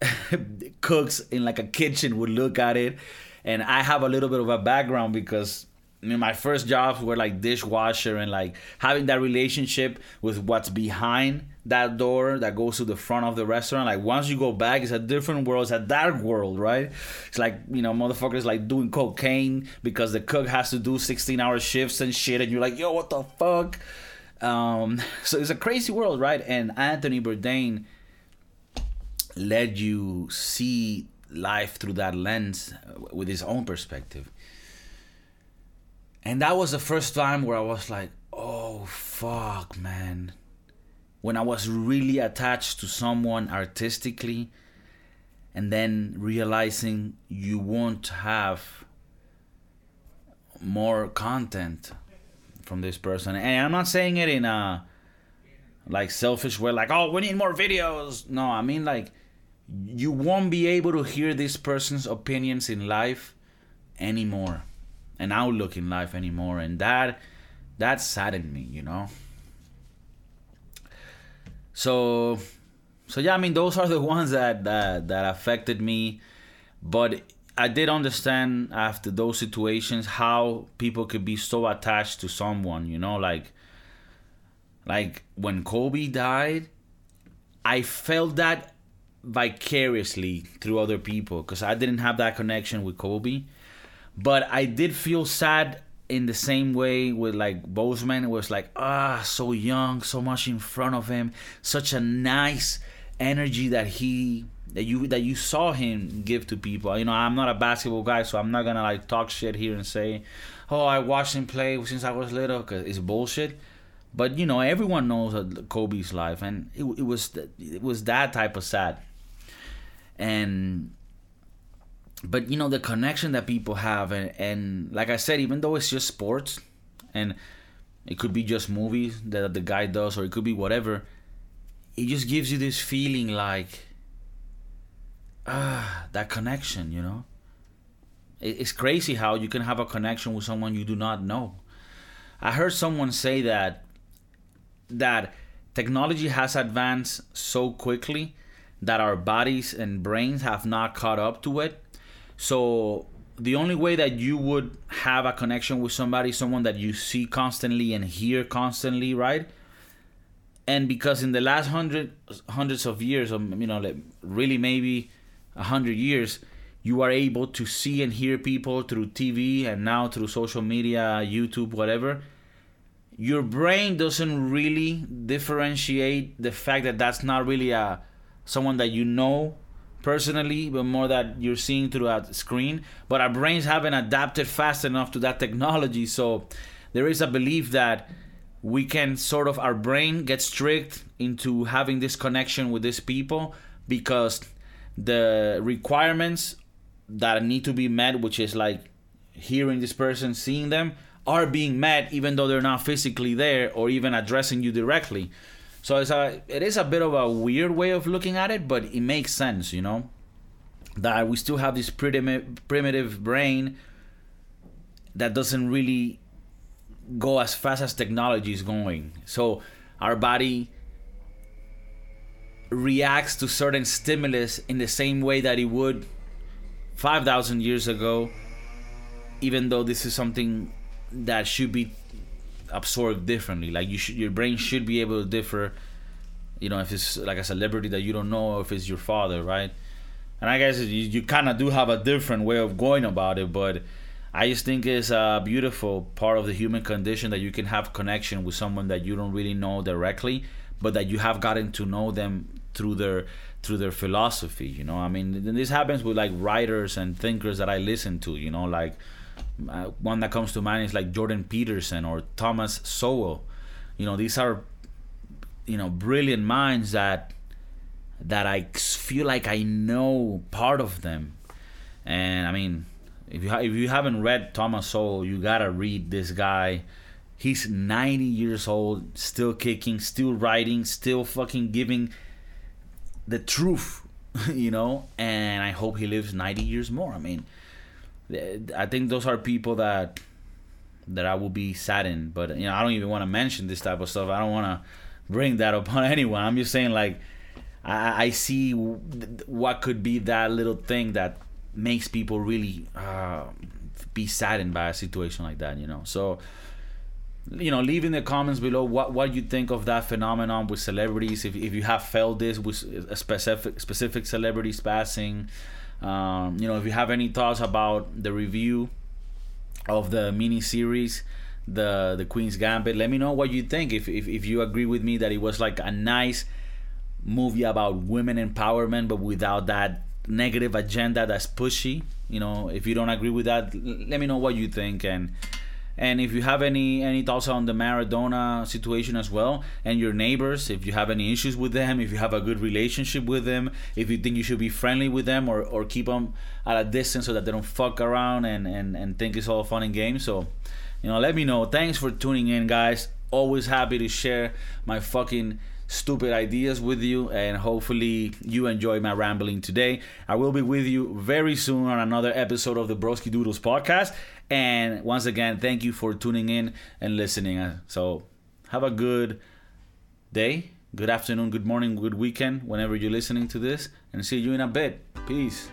cooks in like a kitchen would look at it. And I have a little bit of a background because I mean, my first jobs were like dishwasher and like having that relationship with what's behind that door that goes to the front of the restaurant. Like once you go back, it's a different world. It's a dark world, right? It's like you know, motherfuckers like doing cocaine because the cook has to do sixteen hour shifts and shit, and you're like, yo, what the fuck? Um, so it's a crazy world, right? And Anthony Bourdain led you see life through that lens uh, with his own perspective and that was the first time where I was like, oh, fuck, man. When I was really attached to someone artistically, and then realizing you won't have more content from this person. And I'm not saying it in a like selfish way, like, oh, we need more videos. No, I mean, like, you won't be able to hear this person's opinions in life anymore an outlook in life anymore and that that saddened me you know? So so yeah i mean those are the ones that that, that affected me but i did understand after those situations how people could be so attached to someone you know? Like like when kobe died i felt that vicariously through other people because i didn't have that connection with kobe but I did feel sad in the same way with like Boseman. It was like, ah, so young, so much in front of him, such a nice energy that he that you that you saw him give to people. You know, I'm not a basketball guy, so I'm not gonna like talk shit here and say, oh, I watched him play since I was little, cause it's bullshit. But you know, everyone knows Kobe's life, and it, it was it was that type of sad. And but you know the connection that people have and, and like i said even though it's just sports and it could be just movies that the guy does or it could be whatever it just gives you this feeling like ah that connection you know? It's crazy how you can have a connection with someone you do not know. I heard someone say that that technology has advanced so quickly that our bodies and brains have not caught up to it so the only way that you would have a connection with somebody, someone that you see constantly and hear constantly, right? And because in the last hundred hundreds of years, or you know, like really maybe a hundred years, you are able to see and hear people through TV and now through social media, YouTube, whatever, your brain doesn't really differentiate the fact that that's not really a someone that you know personally, but more that you're seeing through a screen. But our brains haven't adapted fast enough to that technology, so there is a belief that we can sort of our brain gets tricked into having this connection with these people because the requirements that need to be met, which is like hearing this person, seeing them, are being met even though they're not physically there or even addressing you directly. So it's a it is a bit of a weird way of looking at it, but it makes sense, you know, that we still have this primitive primitive brain that doesn't really go as fast as technology is going. So our body reacts to certain stimulus in the same way that it would 5,000 years ago, even though this is something that should be absorbed differently. Like you should, your brain should be able to differ. You know, if it's like a celebrity that you don't know, if it's your father, right? And I guess you, you kind of do have a different way of going about it, but I just think it's a beautiful part of the human condition that you can have connection with someone that you don't really know directly, but that you have gotten to know them through their through their philosophy. You know, I mean, this happens with like writers and thinkers that I listen to. You know, like uh, one that comes to mind is like Jordan Peterson or Thomas Sowell. You know, these are you know brilliant minds that that I feel like I know part of them. And I mean, if you ha- if you haven't read Thomas Sowell, you gotta read this guy. He's 90 years old, still kicking, still writing, still fucking giving the truth, you know. And I hope he lives 90 years more. I mean, I think those are people that that I will be saddened. But you know, I don't even want to mention this type of stuff. I don't want to bring that upon anyone. I'm just saying, like, I, I see what could be that little thing that makes people really uh, be saddened by a situation like that. You know, so you know, leave in the comments below what what you think of that phenomenon with celebrities. If if you have felt this with a specific specific celebrities passing. Um, you know, if you have any thoughts about the review of the mini series, the the Queen's Gambit, let me know what you think. If, if if you agree with me that it was like a nice movie about women empowerment, but without that negative agenda that's pushy. You know, if you don't agree with that, let me know what you think and and if you have any any thoughts on the Maradona situation as well, and your neighbors, if you have any issues with them, if you have a good relationship with them, if you think you should be friendly with them or, or keep them at a distance so that they don't fuck around and, and, and think it's all fun and games. So, you know, let me know. Thanks for tuning in, guys. Always happy to share my fucking stupid ideas with you and hopefully you enjoy my rambling today. I will be with you very soon on another episode of the Broski Doodles podcast. And once again, thank you for tuning in and listening. Uh, so have a good day, good afternoon, good morning, good weekend, whenever you're listening to this, and see you in a bit. Peace.